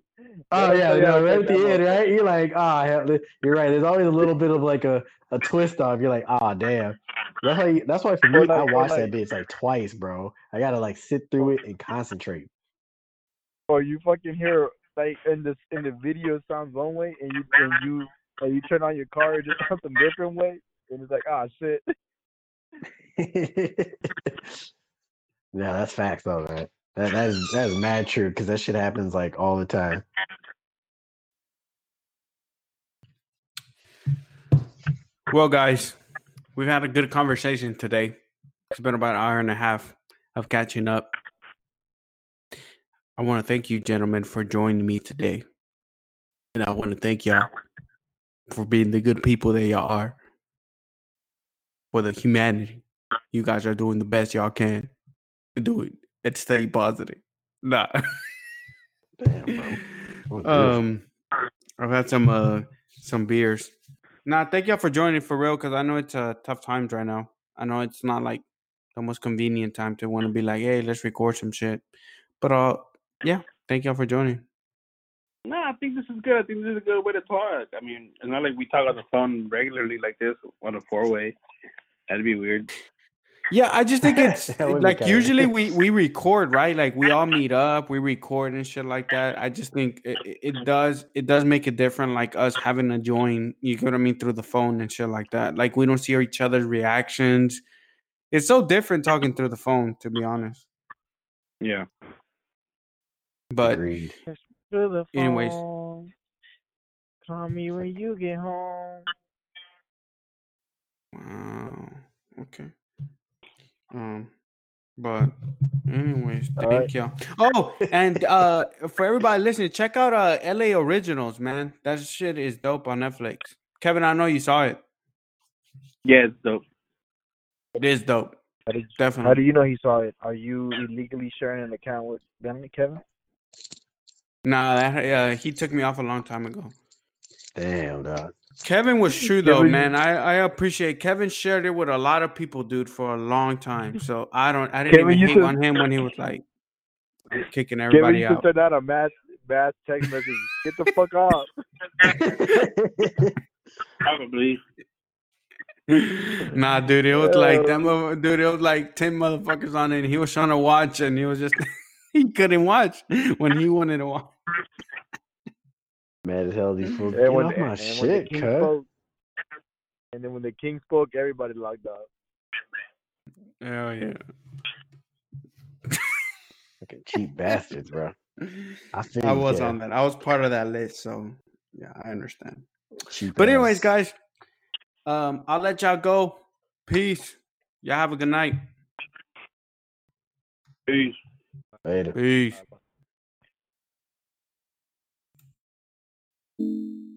Oh yeah, tell you how no, right at the end, right? You're like, ah, hell, you're right. There's always a little bit of like a, a twist off. You're like, ah, damn. That's why. You, that's why for me, I like- or watch that bitch like twice, bro. I gotta like sit through it and concentrate. Or you fucking hear like in the in the video it sounds one way and you and you and you turn on your car it just sounds a different way and it's like ah shit. yeah, that's facts though, man. That that is that is mad true because that shit happens like all the time. Well, guys, we've had a good conversation today. It's been about an hour and a half of catching up. I want to thank you, gentlemen, for joining me today. And I want to thank y'all for being the good people that y'all are. For the humanity. You guys are doing the best y'all can to do it and stay positive. Nah. Damn, bro. Oh, um I've had some uh some beers. Nah, thank y'all for joining for real because I know it's uh, tough times right now. I know it's not like the most convenient time to want to be like, hey, let's record some shit. But uh yeah, thank y'all for joining. No, I think this is good. I think this is a good way to talk. I mean, it's not like we talk on the phone regularly like this on a four way. That'd be weird. Yeah, I just think it's That would be like usually we we record right, like we all meet up, we record and shit like that. I just think it, it- it does it does make it different, like us having to join. You get what I mean through the phone and shit like that. Like we don't see each other's reactions. It's so different talking through the phone, to be honest. Yeah. But Agreed. Anyways. phone. Call me when you get home. wow, okay. Um, but anyways, All thank y'all. Oh, and uh, for everybody listening, check out uh L.A. Originals, man. That shit is dope on Netflix. Kevin, I know you saw it. Yeah, it's dope. It is dope. How did, Definitely. how do you know he saw it? Are you illegally sharing an account with them, Kevin? Nah, that, uh, he took me off a long time ago. Damn, dog. Kevin was true though, Kevin- man. I, I appreciate Kevin shared it with a lot of people, dude, for a long time. So I don't I didn't Kevin even used hate to- on him when he was like kicking Kevin everybody used to out. send out a mass mass text message. Get the fuck off. Probably. nah, dude, it was like that. Dude, it was like ten motherfuckers on it. And he was trying to watch, and he was just he couldn't watch when he wanted to watch. Mad as hell, these fools. And Get when, off my when shit, king cuz. spoke, and then when the king spoke, everybody locked up. Hell yeah. Fucking cheap bastards, bro. I feel I was Kev. on that. I was part of that list, so yeah, I understand. Cheap But anyways, guys, um, I'll let y'all go. Peace. Y'all have a good night. Peace. Later. Peace. you